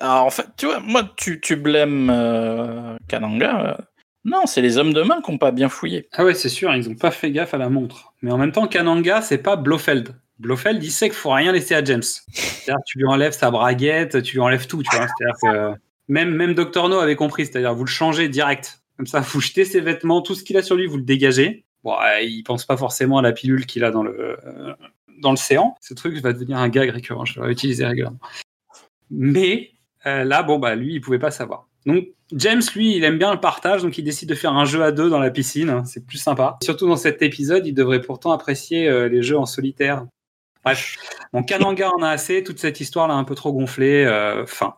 Alors, en fait, tu vois, moi, tu, tu blâmes euh, Kananga. euh, non, c'est les hommes de main qui n'ont pas bien fouillé. Ah ouais, c'est sûr, ils ont pas fait gaffe à la montre. Mais en même temps, Kananga, c'est pas Blofeld. Blofeld, il sait qu'il faut rien laisser à James. C'est-à-dire, tu lui enlèves sa braguette, tu lui enlèves tout, tu vois. C'est-à-dire que même, même Dr. No avait compris, c'est-à-dire vous le changez direct. Comme ça, vous jetez ses vêtements, tout ce qu'il a sur lui, vous le dégagez. Bon, euh, il pense pas forcément à la pilule qu'il a dans le, euh, dans l'océan. Ce truc va devenir un gag récurrent, je vais l'utiliser régulièrement. Mais euh, là, bon, bah, lui, il pouvait pas savoir. Donc, James, lui, il aime bien le partage, donc il décide de faire un jeu à deux dans la piscine. C'est plus sympa. Surtout dans cet épisode, il devrait pourtant apprécier euh, les jeux en solitaire. Bref, donc Kananga en a assez, toute cette histoire l'a un peu trop gonflé. euh, fin.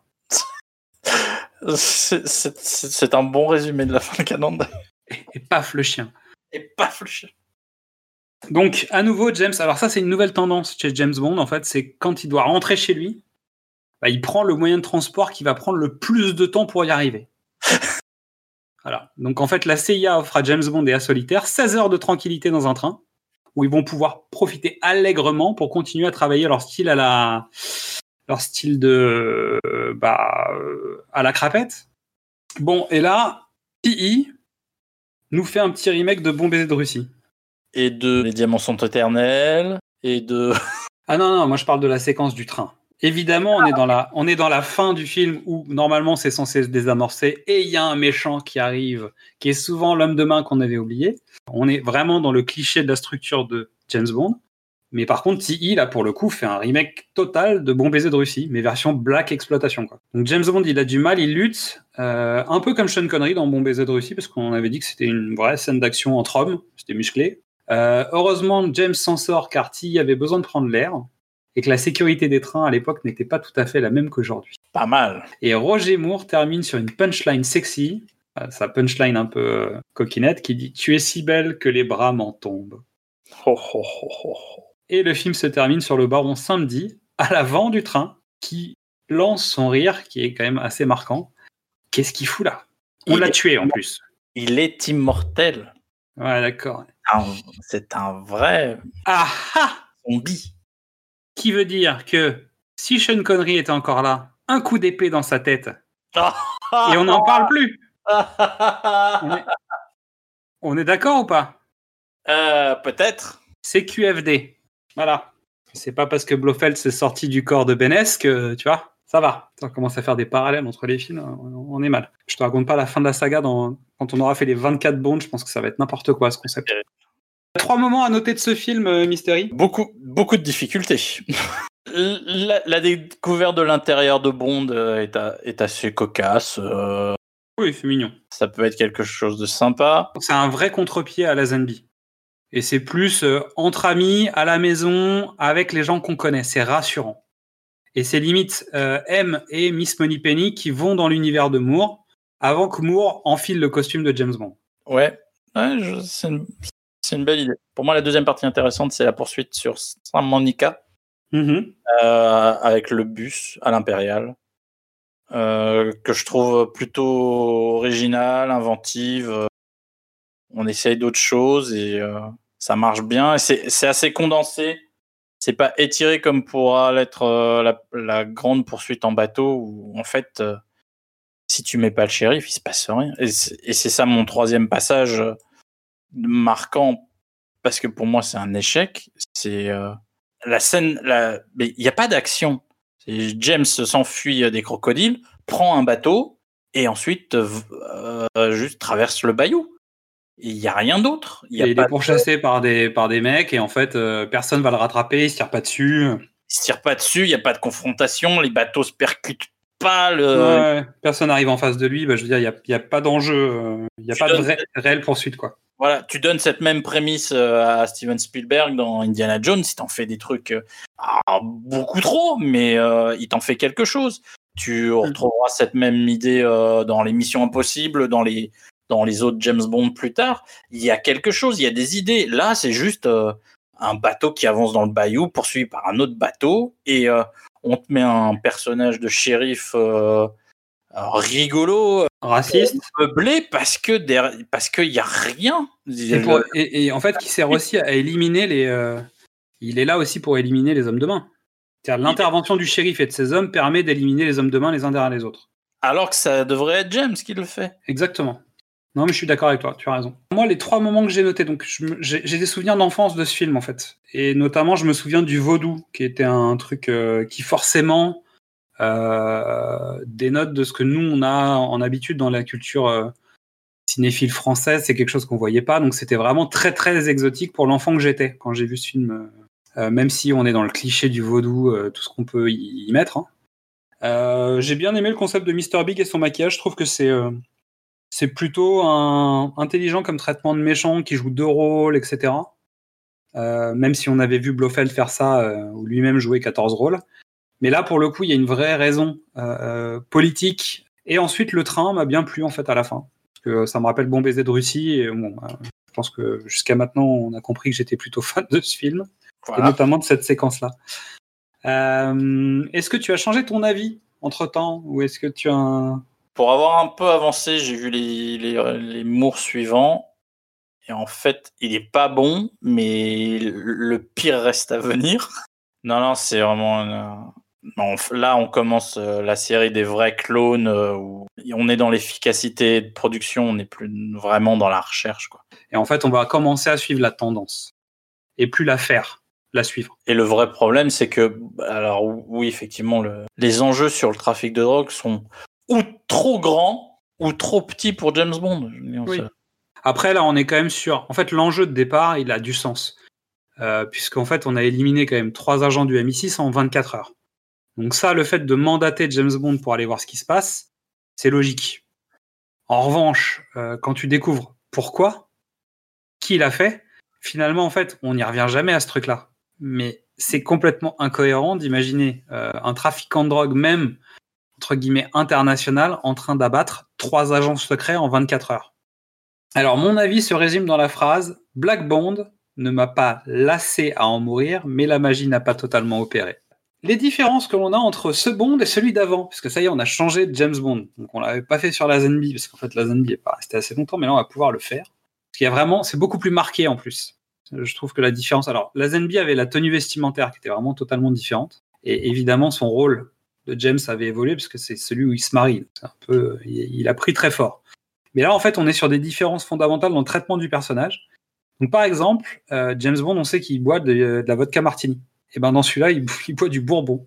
C'est- un bon résumé de la fin de Kananda. et, et paf le chien. Et paf le chien. Donc, à nouveau, James. Alors, ça, c'est une nouvelle tendance chez James Bond, en fait. C'est quand il doit rentrer chez lui, bah, il prend le moyen de transport qui va prendre le plus de temps pour y arriver. voilà. Donc, en fait, la CIA offre à James Bond et à Solitaire 16 heures de tranquillité dans un train où ils vont pouvoir profiter allègrement pour continuer à travailler leur style à la leur style de bah à la crapette. Bon, et là, TI nous fait un petit remake de Bon baiser de Russie. Et de Les Diamants sont éternels. Et de. Ah non, non, moi je parle de la séquence du train. Évidemment, on est dans la, on est dans la fin du film où normalement c'est censé se désamorcer et il y a un méchant qui arrive, qui est souvent l'homme de main qu'on avait oublié. On est vraiment dans le cliché de la structure de James Bond. Mais par contre, T.I. là pour le coup fait un remake total de Bon baiser de Russie, mais version black exploitation quoi. Donc James Bond il a du mal, il lutte, euh, un peu comme Sean Connery dans Bon baiser de Russie parce qu'on avait dit que c'était une vraie scène d'action entre hommes, c'était musclé. Euh, heureusement James s'en sort car T.I. avait besoin de prendre l'air et que la sécurité des trains à l'époque n'était pas tout à fait la même qu'aujourd'hui. Pas mal. Et Roger Moore termine sur une punchline sexy, euh, sa punchline un peu euh, coquinette, qui dit Tu es si belle que les bras m'en tombent. Et le film se termine sur le baron samedi, à l'avant du train, qui lance son rire, qui est quand même assez marquant. Qu'est-ce qu'il fout là? On l'a tué en plus? Il est immortel. Ouais, d'accord. Un- C'est un vrai Ah ah zombie. Qui veut dire que si Sean Connery était encore là, un coup d'épée dans sa tête, et on n'en parle plus. On est, on est d'accord ou pas? Euh, Peut-être. C'est QFD. Voilà. C'est pas parce que Blofeld s'est sorti du corps de Benès que, tu vois, ça va. On commence à faire des parallèles entre les films, on est mal. Je te raconte pas la fin de la saga dans... quand on aura fait les 24 bonds, je pense que ça va être n'importe quoi ce concept. Trois moments à noter de ce film, euh, Mystery. Beaucoup, beaucoup de difficultés. la, la découverte de l'intérieur de Bond euh, est, assez cocasse. euh, Oui, c'est mignon. ça peut être quelque chose de sympa. C'est un vrai contre-pied à la Zenby. Et c'est plus euh, entre amis, à la maison, avec les gens qu'on connaît. C'est rassurant. Et c'est limite euh, M et Miss Moneypenny qui vont dans l'univers de Moore avant que Moore enfile le costume de James Bond. Ouais, ouais je- c'est une, c'est une belle idée. Pour moi, la deuxième partie intéressante, c'est la poursuite sur Saint Monica Mhm. euh, avec le bus à l'Impérial, euh, que je trouve plutôt original, inventive. euh, On essaye d'autres choses et euh, ça marche bien. C'est assez condensé. C'est pas étiré comme pourra l'être la, la grande poursuite en bateau où en fait, si tu mets pas le shérif, il se passe rien. Et c'est ça mon troisième passage marquant parce que pour moi c'est un échec. C'est euh, la scène, la... mais il n'y a pas d'action. James s'enfuit euh, des crocodiles, prend un bateau et ensuite euh, juste traverse le bayou. Il n'y a rien d'autre. Il est pourchassé par des, par des mecs et en fait, euh, personne va le rattraper, il se tire pas dessus. il se tire pas dessus, il n'y a pas de confrontation, les bateaux se percutent pas. Le... Ouais, personne n'arrive en face de lui. Bah, je veux dire, il n'y a, a pas d'enjeu, il n'y a Tu pas de réelle poursuite. quoi. Voilà, tu donnes cette même prémisse euh, à Steven Spielberg dans Indiana Jones, il t'en fait des trucs euh, ah, beaucoup trop, mais euh, il t'en fait quelque chose. Tu retrouveras cette même idée euh, dans les Missions Impossibles, dans les dans les autres James Bond plus tard. Il y a quelque chose, il y a des idées. Là, c'est juste euh, un bateau qui avance dans le bayou, poursuivi par un autre bateau, et on te met un personnage de shérif rigolo, Raciste. meublé parce que parce qu'il y a rien. Et, pour- et- et en fait, qui sert aussi à éliminer les. euh, il est là aussi pour éliminer les hommes de main. C'est-à-dire, L'intervention du shérif et de ses hommes permet d'éliminer les hommes de main les uns derrière les autres. Alors que ça devrait être James qui le fait. Exactement. Non, mais je suis d'accord avec toi, tu as raison. Moi, les trois moments que j'ai notés, donc j'ai des souvenirs d'enfance de ce film en fait, et notamment je me souviens du vaudou, qui était un truc euh, qui forcément euh, dénote de ce que nous on a en habitude dans la culture euh, cinéphile française. C'est quelque chose qu'on voyait pas, donc c'était vraiment très très exotique pour l'enfant que j'étais quand j'ai vu ce film. euh, même si on est dans le cliché du vaudou, tout ce qu'on peut y, mettre. hein. J'ai bien aimé le concept de Mr Big et son maquillage. Je trouve que c'est c'est plutôt un, intelligent comme traitement de méchant qui joue deux rôles, etc. Même si on avait vu Blofeld faire ça, ou lui-même jouer 14 rôles. Mais là, pour le coup, il y a une vraie raison euh, euh, politique. Et ensuite, le train m'a bien plu en fait à la fin. Parce que ça me rappelle Bon baiser de Russie. Et bon, bah, je pense que jusqu'à maintenant, on a compris que j'étais plutôt fan de ce film, et notamment de cette séquence-là. Euh, est-ce que tu as changé ton avis entre temps ou est-ce que tu as un... Pour avoir un peu avancé, j'ai vu les, les, les mours suivants. Et en fait, il est pas bon, mais le pire reste à venir. Non, non, c'est vraiment. Là, on commence euh, la série des vrais clones euh, où on est dans l'efficacité de production, on n'est plus vraiment dans la recherche. Quoi. Et en fait, on va commencer à suivre la tendance et plus la faire, la suivre. Et le vrai problème, c'est que, alors oui, effectivement, le- les enjeux sur le trafic de drogue sont ou trop grands ou trop petits pour James Bond. Oui. Après, là, on est quand même sur. En fait, l'enjeu de départ, il a du sens. Euh, Puisqu'en fait, on a éliminé quand même trois agents du MI6 en 24 heures. Donc, ça, le fait de mandater James Bond pour aller voir ce qui se passe, c'est logique. En revanche, euh, quand tu découvres pourquoi, qui l'a fait, finalement, en fait, on n'y revient jamais à ce truc-là. Mais c'est complètement incohérent d'imaginer euh, un trafiquant de drogue, même entre guillemets international, en train d'abattre trois agents secrets en 24 heures. Alors, mon avis se résume dans la phrase Black Bond ne m'a pas lassé à en mourir, mais la magie n'a pas totalement opéré. Les différences que l'on a entre ce Bond et celui d'avant, parce ça y est, on a changé de James Bond. Donc, on l'avait pas fait sur la Zenby, parce qu'en fait, la Zenby est pas restée assez longtemps, mais là, on va pouvoir le faire. Parce qu'il y a vraiment, c'est beaucoup plus marqué en plus. Je trouve que la différence. Alors, la Zenby avait la tenue vestimentaire qui était vraiment totalement différente. Et évidemment, son rôle de James avait évolué, parce que c'est celui où il se marie. Un il, a pris très fort. Mais là, en fait, on est sur des différences fondamentales dans le traitement du personnage. Donc, par exemple, euh, James Bond, on sait qu'il boit de la vodka martini. Et ben dans celui-là, il, il boit du bourbon.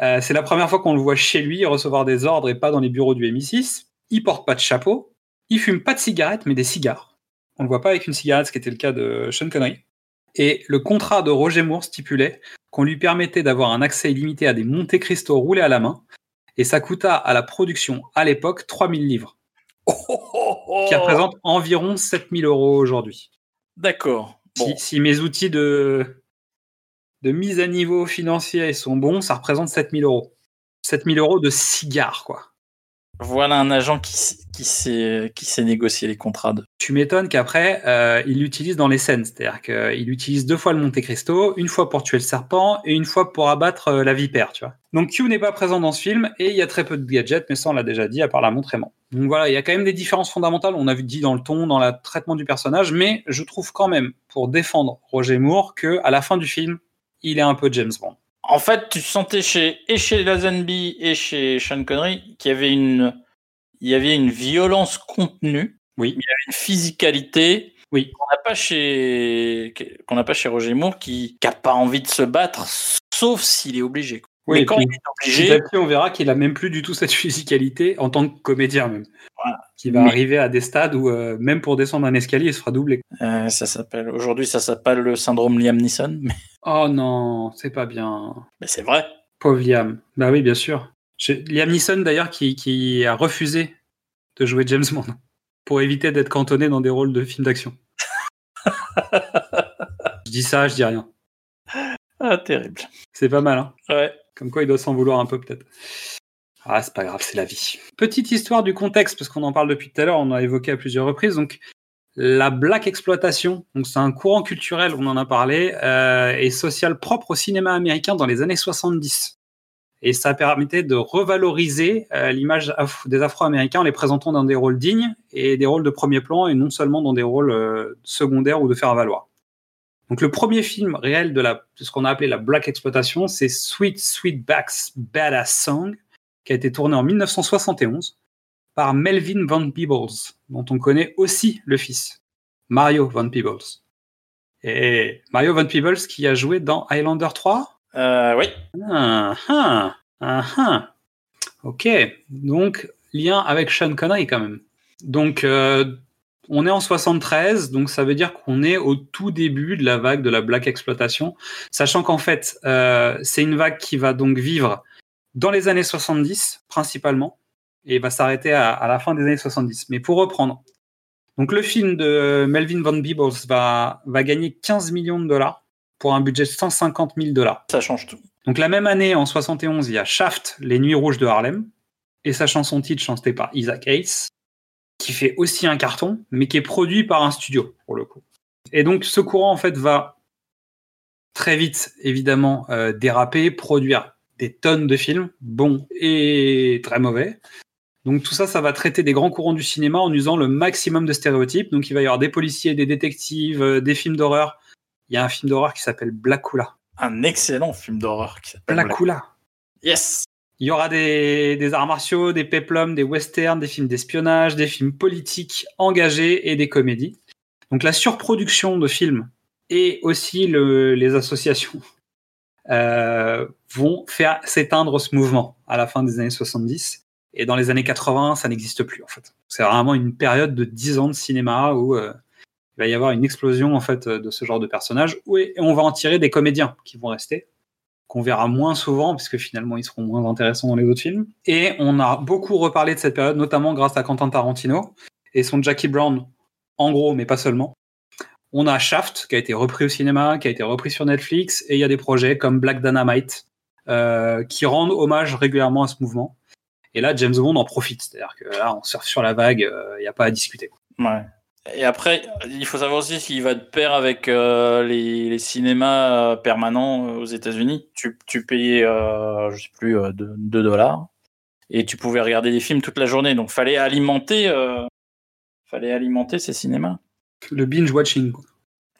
Euh, c'est la première fois qu'on le voit chez lui recevoir des ordres et pas dans les bureaux du MI6. Il porte pas de chapeau. Il fume pas de cigarettes, mais des cigares. On le voit pas avec une cigarette, ce qui était le cas de Sean Connery. Et le contrat de Roger Moore stipulait qu'on lui permettait d'avoir un accès illimité à des Monte Cristo roulés à la main. Et ça coûta à la production, à l'époque, 3000 livres. Qui représente environ 7000 euros aujourd'hui. D'accord. Bon. Si, si mes outils de, de mise à niveau financier sont bons, ça représente 7000 euros. 7000 euros de cigares, quoi. Voilà un agent qui, qui, sait, qui sait négocier les contrats. De... Tu m'étonnes qu'après, euh, il l'utilise dans les scènes. C'est-à-dire qu'il utilise deux fois le Monte Cristo, une fois pour tuer le serpent et une fois pour abattre euh, la vipère, tu vois. Donc Q n'est pas présent dans ce film et il y a très peu de gadgets, mais ça on l'a déjà dit, à part la montre aimant. Donc voilà, il y a quand même des différences fondamentales, on a vu dit dans le ton, dans le traitement du personnage, mais je trouve quand même, pour défendre Roger Moore, que à la fin du film, il est un peu James Bond. En fait, tu sentais chez, et chez Lazenby et chez Sean Connery qu'il y avait une, il y avait une violence contenue. Oui. Il y avait une physicalité. Oui. Qu'on n'a pas chez, qu'on n'a pas chez Roger Moore qui, qui a pas envie de se battre, sauf s'il est obligé. Oui, Mais quand puis- il est Petit obligé, à petit, on verra qu'il a même plus du tout cette physicalité en tant que comédien même. Voilà. Qui va Mais- arriver à des stades où euh, même pour descendre un escalier, il se fera doubler. euh, ça s'appelle, aujourd'hui, ça s'appelle le syndrome Liam Neeson, mais, Oh non, c'est pas bien. mais c'est vrai. Pauvre Liam. Bah oui, bien sûr. Je- Liam Neeson d'ailleurs qui, qui a refusé de jouer James Bond pour éviter d'être cantonné dans des rôles de films d'action. je dis ça, je dis rien. Ah, terrible. C'est pas mal, hein. Ouais. Comme quoi, il doit s'en vouloir un peu, peut-être. Ah, c'est pas grave, c'est la vie. Petite histoire du contexte, parce qu'on en parle depuis tout à l'heure, on a évoqué à plusieurs reprises. Donc, la black exploitation, donc c'est un courant culturel, on en a parlé, euh, et social propre au cinéma américain dans les années 70. Et ça permettait de revaloriser euh, l'image des Afro-Américains en les présentant dans des rôles dignes et des rôles de premier plan, et non seulement dans des rôles euh, secondaires ou de faire valoir. Donc le premier film réel de, la, de ce qu'on a appelé la black exploitation, c'est Sweet Sweetback's Badass Song, qui a été tourné en 1971 par Melvin Van Peebles, dont on connaît aussi le fils, Mario Van Peebles. Et Mario Van Peebles qui a joué dans Highlander 3 Euh, oui. ah, ah, ah, ah. Ok, donc lien avec Sean Connery quand même. Donc euh, on est en 73, donc ça veut dire qu'on est au tout début de la vague de la black exploitation, sachant qu'en fait euh, c'est une vague qui va donc vivre dans les années 70 principalement et va s'arrêter à, à la fin des années 70. Mais pour reprendre, donc le film de Melvin Van Peebles va, va gagner 15 millions de dollars pour un budget de 150 000 dollars. Ça change tout. Donc la même année, en 71, il y a Shaft, Les Nuits Rouges de Harlem, et sa chanson titre chantée par Isaac Hayes. Qui fait aussi un carton, mais qui est produit par un studio, pour le coup. Et donc, ce courant, en fait, va très vite, évidemment, euh, déraper, produire des tonnes de films, bons et très mauvais. Donc tout ça, ça va traiter des grands courants du cinéma en usant le maximum de stéréotypes. Donc il va y avoir des policiers, des détectives, euh, des films d'horreur. Il y a un film d'horreur qui s'appelle Blackula. Un excellent film d'horreur qui s'appelle Blackula. Yes. Il y aura des, arts martiaux, des peplums, des westerns, des films d'espionnage, des films politiques engagés et des comédies. Donc la surproduction de films et aussi le- les associations euh, vont faire s'éteindre ce mouvement à la fin des années 70. Et dans les années 80, ça n'existe plus en fait. C'est vraiment une période de 10 ans de cinéma où euh, il va y avoir une explosion en fait de ce genre de personnages et on va en tirer des comédiens qui vont rester qu'on verra moins souvent puisque finalement ils seront moins intéressants dans les autres films. Et on a beaucoup reparlé de cette période, notamment grâce à Quentin Tarantino et son Jackie Brown, en gros, mais pas seulement. On a Shaft qui a été repris au cinéma, qui a été repris sur Netflix, et il y a des projets comme Black Dynamite euh, qui rendent hommage régulièrement à ce mouvement. Et là, James Bond en profite, c'est-à-dire que là, on surfe sur la vague, il n'y a pas à discuter. Et après, il faut savoir aussi qu'il va de pair avec euh, les, les cinémas euh, permanents euh, aux États-Unis. Tu, tu payais, euh, je sais plus, 2 dollars et tu pouvais regarder des films toute la journée. Donc, fallait alimenter, euh, fallait alimenter ces cinémas. Le binge-watching.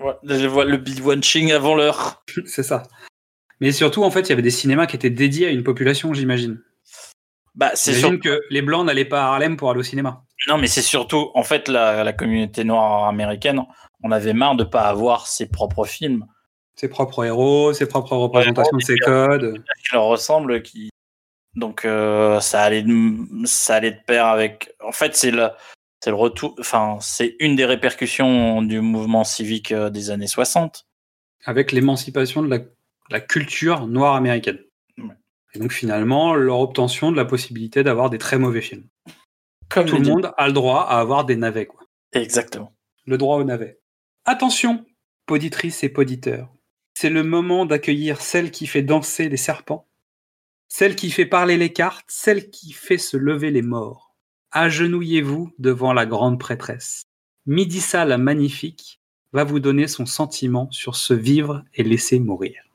Ouais, je vois le binge-watching avant l'heure. c'est ça. Mais surtout, en fait, il y avait des cinémas qui étaient dédiés à une population, j'imagine. Bah, c'est sûr. que les Blancs n'allaient pas à Harlem pour aller au cinéma. Non, mais c'est surtout, en fait, la, la communauté noire américaine, on avait marre de pas avoir ses propres films Ses propres héros, ses propres représentations de ses codes. qui leur ressemblent, qui donc euh, ça allait de, ça allait de pair avec. En fait, c'est le c'est le retour. Enfin, c'est une des répercussions du mouvement civique euh, des années 60. avec l'émancipation de la, la culture noire américaine. Et donc finalement, leur obtention de la possibilité d'avoir des très mauvais films. Comme Tout le monde a le droit à avoir des navets, quoi. Exactement. Le droit aux navets. Attention, poditrices et poditeurs. C'est le moment d'accueillir celle qui fait danser les serpents, celle qui fait parler les cartes, celle qui fait se lever les morts. Agenouillez-vous devant la grande prêtresse. Midissa la magnifique va vous donner son sentiment sur ce vivre et laisser mourir.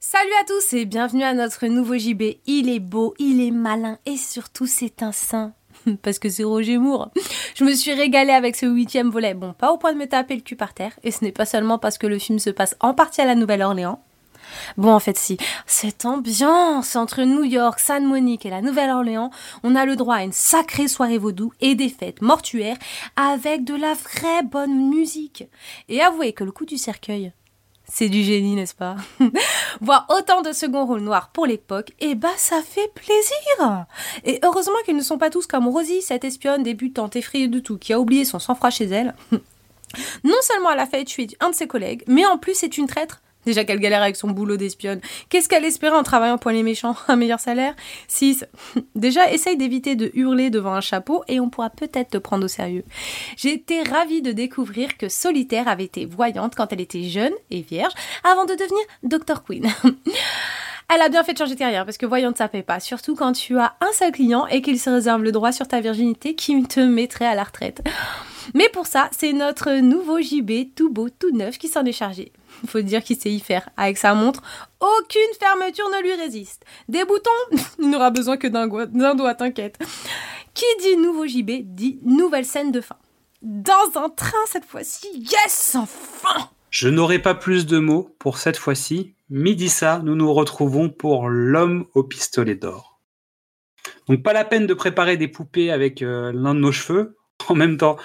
Salut à tous et bienvenue à notre nouveau JB. Il est beau, il est malin et surtout c'est un saint. Parce que c'est Roger Moore. Je me suis régalée avec ce huitième volet. Bon, pas au point de me taper le cul par terre. Et ce n'est pas seulement parce que le film se passe en partie à la Nouvelle-Orléans. Bon, en fait, si. Cette ambiance entre New York, San Monique et la Nouvelle-Orléans, on a le droit à une sacrée soirée vaudou et des fêtes mortuaires avec de la vraie bonne musique. Et avouez que le coup du cercueil, c'est du génie, n'est-ce pas Voir autant de second rôles noirs pour l'époque, eh ben ça fait plaisir Et heureusement qu'ils ne sont pas tous comme Rosie, cette espionne débutante effrayée de tout, qui a oublié son sang-froid chez elle. Non seulement elle a failli tuer un de ses collègues, mais en plus c'est une traître. Déjà qu'elle galère avec son boulot d'espionne. Qu'est-ce qu'elle espérait en travaillant pour les méchants? Un meilleur salaire? 6. Déjà, essaye d'éviter de hurler devant un chapeau et on pourra peut-être te prendre au sérieux. J'ai été ravie de découvrir que Solitaire avait été voyante quand elle était jeune et vierge avant de devenir Dr. Queen. Elle a bien fait de changer de carrière parce que voyante ça paye pas, surtout quand tu as un seul client et qu'il se réserve le droit sur ta virginité qui te mettrait à la retraite. Mais pour ça, c'est notre nouveau JB tout beau, tout neuf qui s'en est chargé. Faut dire qu'il sait y faire. Avec sa montre, aucune fermeture ne lui résiste. Des boutons, il n'aura besoin que d'un doigt, d'un doigt, t'inquiète. Qui dit nouveau JB dit nouvelle scène de fin. Dans un train cette fois-ci, yes, enfin Je n'aurai pas plus de mots pour cette fois-ci. Midi ça, nous nous retrouvons pour l'homme au pistolet d'or. Donc pas la peine de préparer des poupées avec euh, l'un de nos cheveux. En même temps,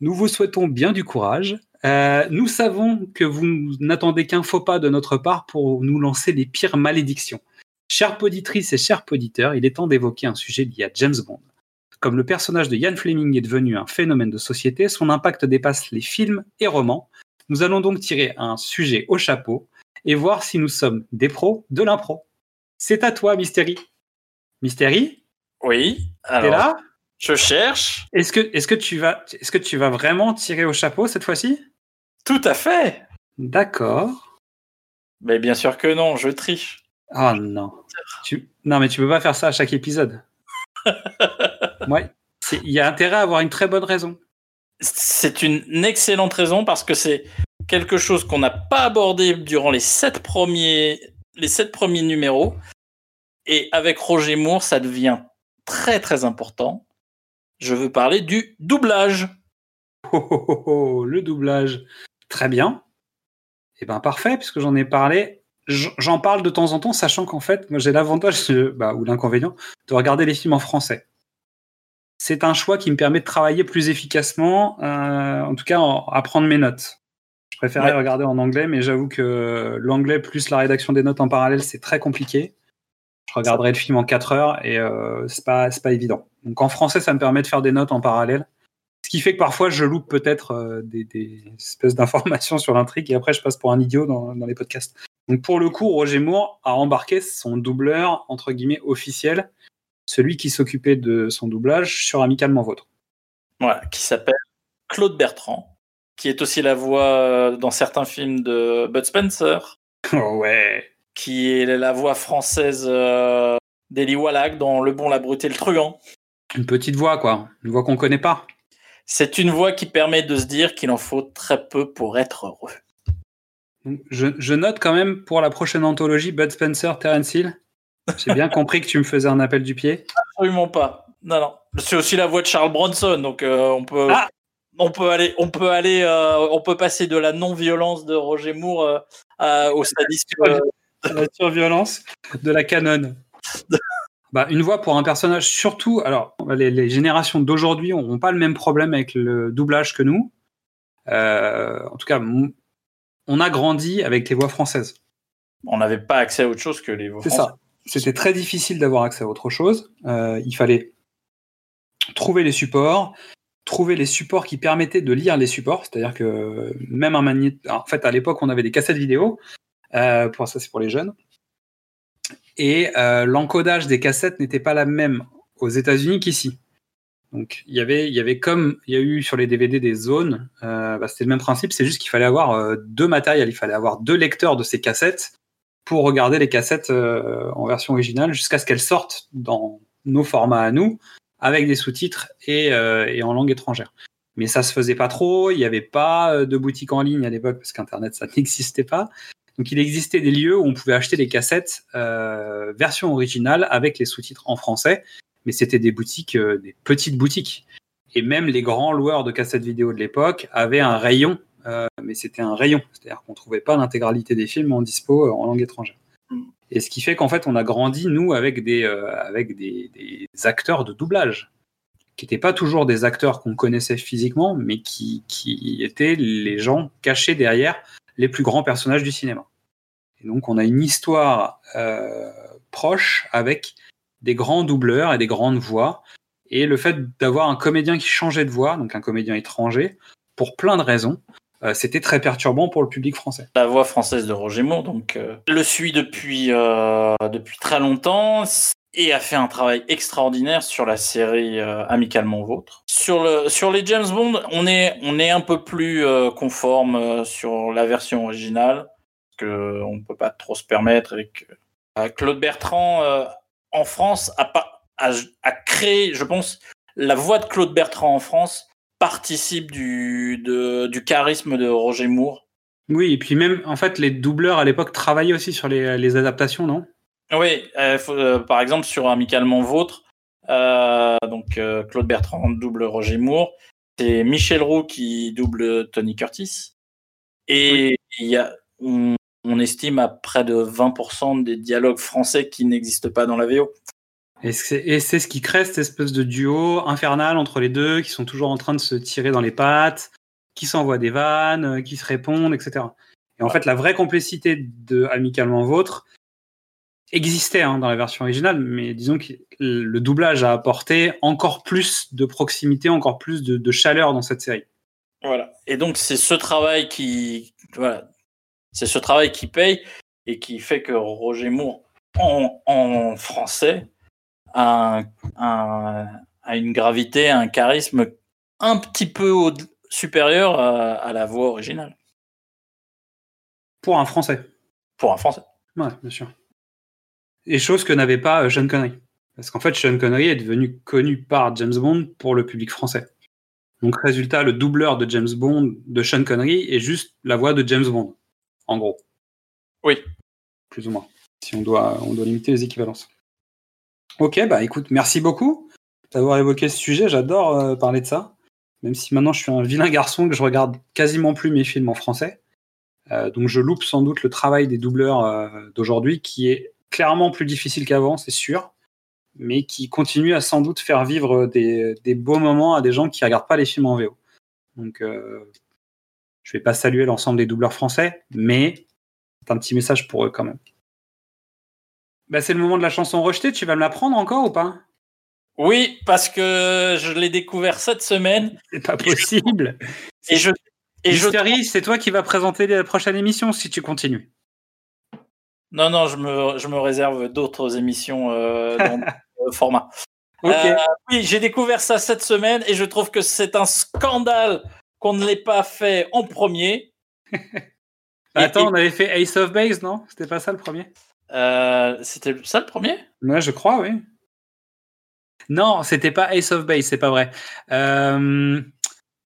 nous vous souhaitons bien du courage. Euh, nous savons que vous n'attendez qu'un faux pas de notre part pour nous lancer les pires malédictions. Chères poditrices et chers poditeurs, il est temps d'évoquer un sujet lié à James Bond. Comme le personnage de Ian Fleming est devenu un phénomène de société, son impact dépasse les films et romans. Nous allons donc tirer un sujet au chapeau et voir si nous sommes des pros de l'impro. C'est à toi, Mystérie. Mystérie, Oui. t'es Alors, là? je cherche. Est-ce que, est que, tu vas, est-ce que tu vas vraiment tirer au chapeau cette fois-ci? Tout à fait. D'accord. Mais bien sûr que non, je triche. Oh non. Tu... Non, mais tu peux pas faire ça à chaque épisode. ouais. Il y a intérêt à avoir une très bonne raison. C'est une excellente raison parce que c'est quelque chose qu'on n'a pas abordé durant les sept premiers, les sept premiers numéros. Et avec Roger Moore, ça devient très très important. Je veux parler du doublage. Oh, oh, oh, oh, le doublage. Très bien. Et ben parfait, puisque j'en ai parlé. J'en parle de temps en temps, sachant qu'en fait, moi j'ai l'avantage bah, ou l'inconvénient de regarder les films en français. C'est un choix qui me permet de travailler plus efficacement, euh, en tout cas en- à prendre mes notes. Je préférais Ouais. regarder en anglais, mais j'avoue que l'anglais plus la rédaction des notes en parallèle, c'est très compliqué. Je regarderai le film en 4 heures et euh, c'est pas, c'est pas évident. Donc en français, ça me permet de faire des notes en parallèle. Qui fait que parfois je loupe peut-être euh, des, des espèces d'informations sur l'intrigue et après je passe pour un idiot dans, dans les podcasts. Donc pour le coup, Roger Moore a embarqué son doubleur entre guillemets officiel, celui qui s'occupait de son doublage sur Amicalement Vôtre. Voilà, qui s'appelle Claude Bertrand, qui est aussi la voix euh, dans certains films de Bud Spencer, Oh ouais. qui est la voix française euh, d'Eli Wallach dans Le Bon, la Brute et le Truand. Une petite voix quoi, une voix qu'on connaît pas. C'est une voix qui permet de se dire qu'il en faut très peu pour être heureux. Je, je note quand même pour la prochaine anthologie Bud Spencer, Terence Hill. J'ai bien compris que tu me faisais un appel du pied. Absolument pas. Non, non. C'est aussi la voix de Charles Bronson, donc euh, on peut, Ah on peut aller, on peut aller, euh, on peut passer de la non-violence de Roger Moore euh, à- au sadisme. euh, la surviolence de la canon. Bah, une voix pour un personnage, surtout, alors les, les générations d'aujourd'hui n'auront pas le même problème avec le doublage que nous. Euh, en tout cas, on a grandi avec les voix françaises. on n'avait pas accès à autre chose que les voix C'est françaises. ça. C'était très difficile d'avoir accès à autre chose. Euh, il fallait trouver les supports, trouver les supports qui permettaient de lire les supports. C'est-à-dire que même un magnéto. En fait, à l'époque, on avait des cassettes vidéo. Euh, pour ça, c'est pour les jeunes. Et euh, l'encodage des cassettes n'était pas la même aux États-Unis qu'ici. Donc, il y avait, y avait comme il y a eu sur les DVD des zones, euh, bah, c'était le même principe. C'est juste qu'il fallait avoir euh, deux matériels. Il fallait avoir deux lecteurs de ces cassettes pour regarder les cassettes euh, en version originale jusqu'à ce qu'elles sortent dans nos formats à nous avec des sous-titres et, et en langue étrangère. Mais ça se faisait pas trop, il n'y avait pas de boutique en ligne à l'époque parce qu'Internet ça n'existait pas. Donc il existait des lieux où on pouvait acheter des cassettes euh, version originale avec les sous-titres en français, mais c'était des boutiques, euh, des petites boutiques. Et même les grands loueurs de cassettes vidéo de l'époque avaient un rayon euh, mais c'était un rayon, c'est-à-dire qu'on trouvait pas l'intégralité des films en dispo en langue étrangère. Mm. Et ce qui fait qu'en fait, on a grandi nous avec des avec des, des acteurs de doublage qui n'étaient pas toujours des acteurs qu'on connaissait physiquement, mais qui, qui étaient les gens cachés derrière les plus grands personnages du cinéma. Et donc, on a une histoire euh, proche avec des grands doubleurs et des grandes voix. Et le fait d'avoir un comédien qui changeait de voix, donc un comédien étranger, pour plein de raisons, euh, c'était très perturbant pour le public français. La voix française de Roger Moore, donc euh, le suit depuis depuis très longtemps et a fait un travail extraordinaire sur la série Amicalement Vôtre. Sur le sur les James Bond, on est on est un peu plus euh, conforme euh, sur la version originale parce que on peut pas trop se permettre avec euh, Claude Bertrand en France a pas a, a créé, je pense, la voix de Claude Bertrand en France participe du, de, du charisme de Roger Moore. Oui, et puis même, en fait, les doubleurs à l'époque travaillaient aussi sur les, les adaptations, non? Oui, par exemple sur Amicalement Vôtre, donc euh, Claude Bertrand double Roger Moore, c'est Michel Roux qui double Tony Curtis, et il y a, on, on estime à près de 20% des dialogues français qui n'existent pas dans la VO. Et c'est et c'est ce qui crée cette espèce de duo infernal entre les deux, qui sont toujours en train de se tirer dans les pattes, qui s'envoient des vannes, euh, qui se répondent, etc. Et en fait, la vraie complicité de Amicalement Vôtre existait hein, dans la version originale, mais disons que le doublage a apporté encore plus de proximité, encore plus de, de chaleur dans cette série. Voilà. Et donc c'est ce travail qui, voilà, c'est ce travail qui paye et qui fait que Roger Moore en, en français a, un- un- a une gravité, un charisme un petit peu au- supérieur à, à la voix originale Pour un Français. pour un français. Ouais, bien sûr. Et chose que n'avait pas euh, Sean Connery. Parce qu'en fait, Sean Connery est devenu connu par James Bond pour le public français. Donc, résultat, le doubleur de James Bond, de Sean Connery, est juste la voix de James Bond, en gros. Oui. Plus ou moins. Si on doit, on doit limiter les équivalences. Ok, bah écoute, merci beaucoup d'avoir évoqué ce sujet. J'adore euh, parler de ça. Même si maintenant je suis un vilain garçon que je regarde quasiment plus mes films en français. Euh, donc je loupe sans doute le travail des doubleurs euh, d'aujourd'hui qui est clairement plus difficile qu'avant, c'est sûr, mais qui continue à sans doute faire vivre des, des, beaux moments à des gens qui regardent pas les films en VO. Donc euh, je vais pas saluer l'ensemble des doubleurs français, mais c'est un petit message pour eux quand même. Bah, c'est le moment de la chanson rejetée, tu vas me la prendre encore ou pas? Oui, parce que je l'ai découvert cette semaine. C'est pas possible. Et je et Mystery, je... c'est toi qui vas présenter la prochaine émission si tu continues. Non, non, je me, je me réserve d'autres émissions euh, dans le format. Okay. Euh, oui, j'ai découvert ça cette semaine et je trouve que c'est un scandale qu'on ne l'ait pas fait en premier. Attends, et, on avait fait Ace of Base, non? C'était pas ça le premier? Euh, C'était ça le premier? Ouais, je crois, oui. Non, c'était pas Ace of Base, c'est pas vrai. Euh...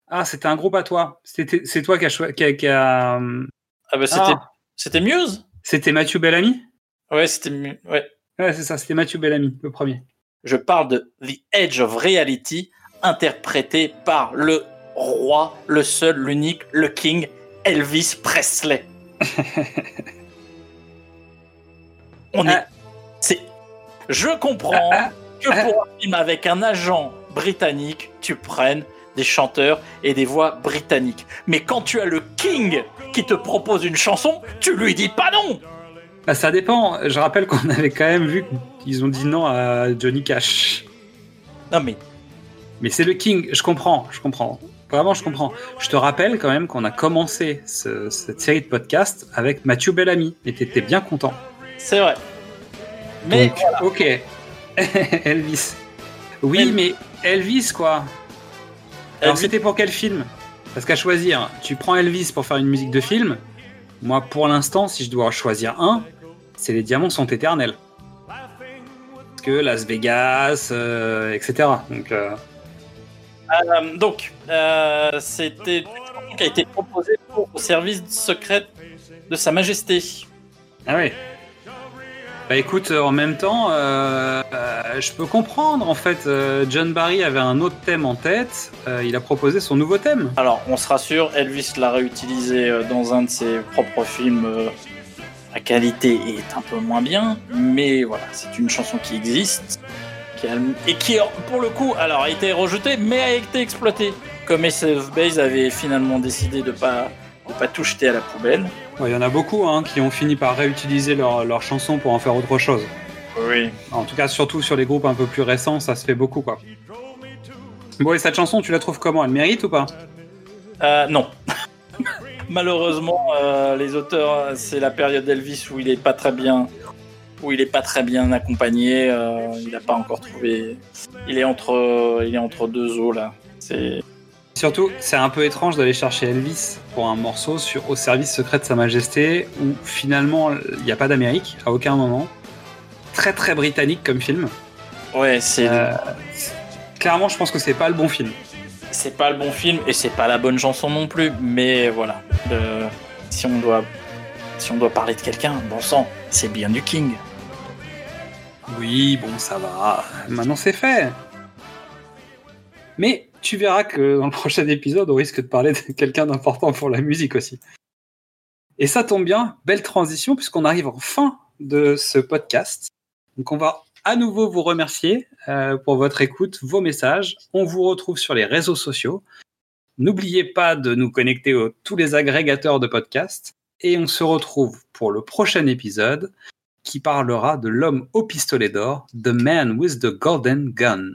Ah, c'était un groupe à toi. C'est toi qui a. Qui a, qui a... Ah, bah c'était ah. c'était Muse? C'était Mathieu Bellamy? Ouais, c'était. Ouais, ouais c'est ça, c'était Mathieu Bellamy, le premier. Je parle de The Edge of Reality, interprété par le roi, le seul, l'unique, le king, Elvis Presley. On est. Ah. C'est. Je comprends que pour un film avec un agent britannique, tu prennes des chanteurs et des voix britanniques. Mais quand tu as le King qui te propose une chanson, tu lui dis pas non bah, Ça dépend. Je rappelle qu'on avait quand même vu qu'ils ont dit non à Johnny Cash. Non mais... Mais c'est le King, je comprends, je comprends. Vraiment, je comprends. Je te rappelle quand même qu'on a commencé ce, cette série de podcasts avec Mathieu Bellamy et t'étais bien content. C'est vrai. Mais Donc, voilà. ok. Elvis. Oui, Elvis. mais Elvis, quoi. Alors c'était pour quel film? Parce qu'à choisir, tu prends Elvis pour faire une musique de film. Moi, pour l'instant, si je dois choisir un, c'est Les Diamants sont éternels. Parce que Las Vegas, euh, etc. Donc, euh... Euh, donc euh, c'était qui a été proposée pour au service secret de Sa Majesté. Ah oui. Bah écoute, en même temps, euh, euh, je peux comprendre. En fait, euh, John Barry avait un autre thème en tête. Euh, il a proposé son nouveau thème. Alors, on se rassure, Elvis l'a réutilisé euh, dans un de ses propres films. euh, La qualité est un peu moins bien, mais voilà, c'est une chanson qui existe qui a- et qui, pour le coup, alors a été rejetée, mais a été exploitée. Comme of Base avait finalement décidé de pas de pas tout jeter à la poubelle. Ouais, Il y en a beaucoup hein, qui ont fini par réutiliser leur, leur chanson pour en faire autre chose. Oui. En tout cas, surtout sur les groupes un peu plus récents, ça se fait beaucoup, quoi. Bon, et cette chanson, tu la trouves comment? Elle mérite ou pas? Euh, non. Malheureusement, euh, les auteurs, c'est la période d'Elvis où il est pas très bien, où il est pas très bien accompagné. euh, il n'a pas encore trouvé. Il est entre, il est entre deux eaux là. C'est. Surtout, c'est un peu étrange d'aller chercher Elvis pour un morceau sur Au service secret de Sa Majesté, où finalement, il n'y a pas d'Amérique, à aucun moment. Très très britannique comme film. Ouais, c'est. Euh, clairement, je pense que c'est pas le bon film. C'est pas le bon film et c'est pas la bonne chanson non plus. Mais voilà. Euh, si on doit, si on doit parler de quelqu'un, bon sang, c'est bien du King. Oui, bon, ça va. Maintenant, c'est fait. Mais tu verras que dans le prochain épisode, on risque de parler de quelqu'un d'important pour la musique aussi. Et ça tombe bien, belle transition, puisqu'on arrive en fin de ce podcast. Donc, on va à nouveau vous remercier euh, pour votre écoute, vos messages. On vous retrouve sur les réseaux sociaux. N'oubliez pas de nous connecter aux tous les agrégateurs de podcasts. Et on se retrouve pour le prochain épisode qui parlera de l'homme au pistolet d'or, The Man with the Golden Gun.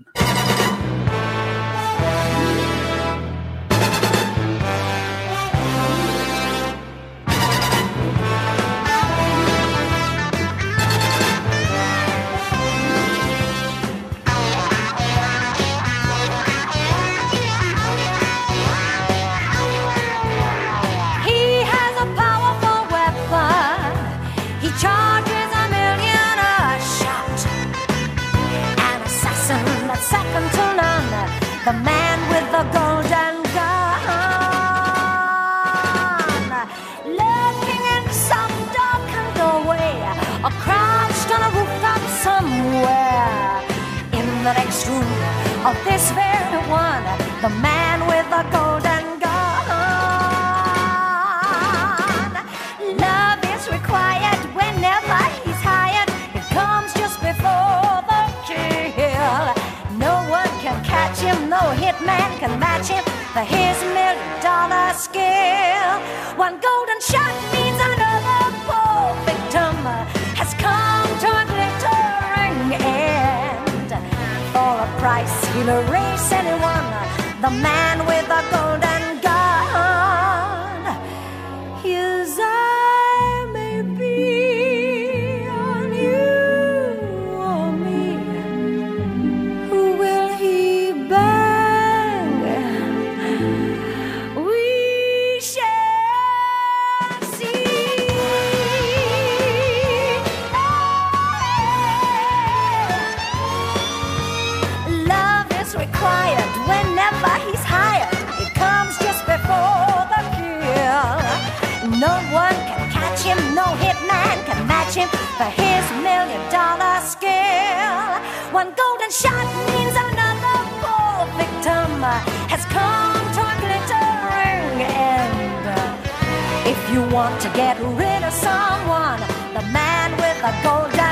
the man. His million dollar skill. One golden shot means another poor victim has come to a glittering end. For a price, he'll erase anyone. The man with the golden you want to get rid of someone, the man with a golden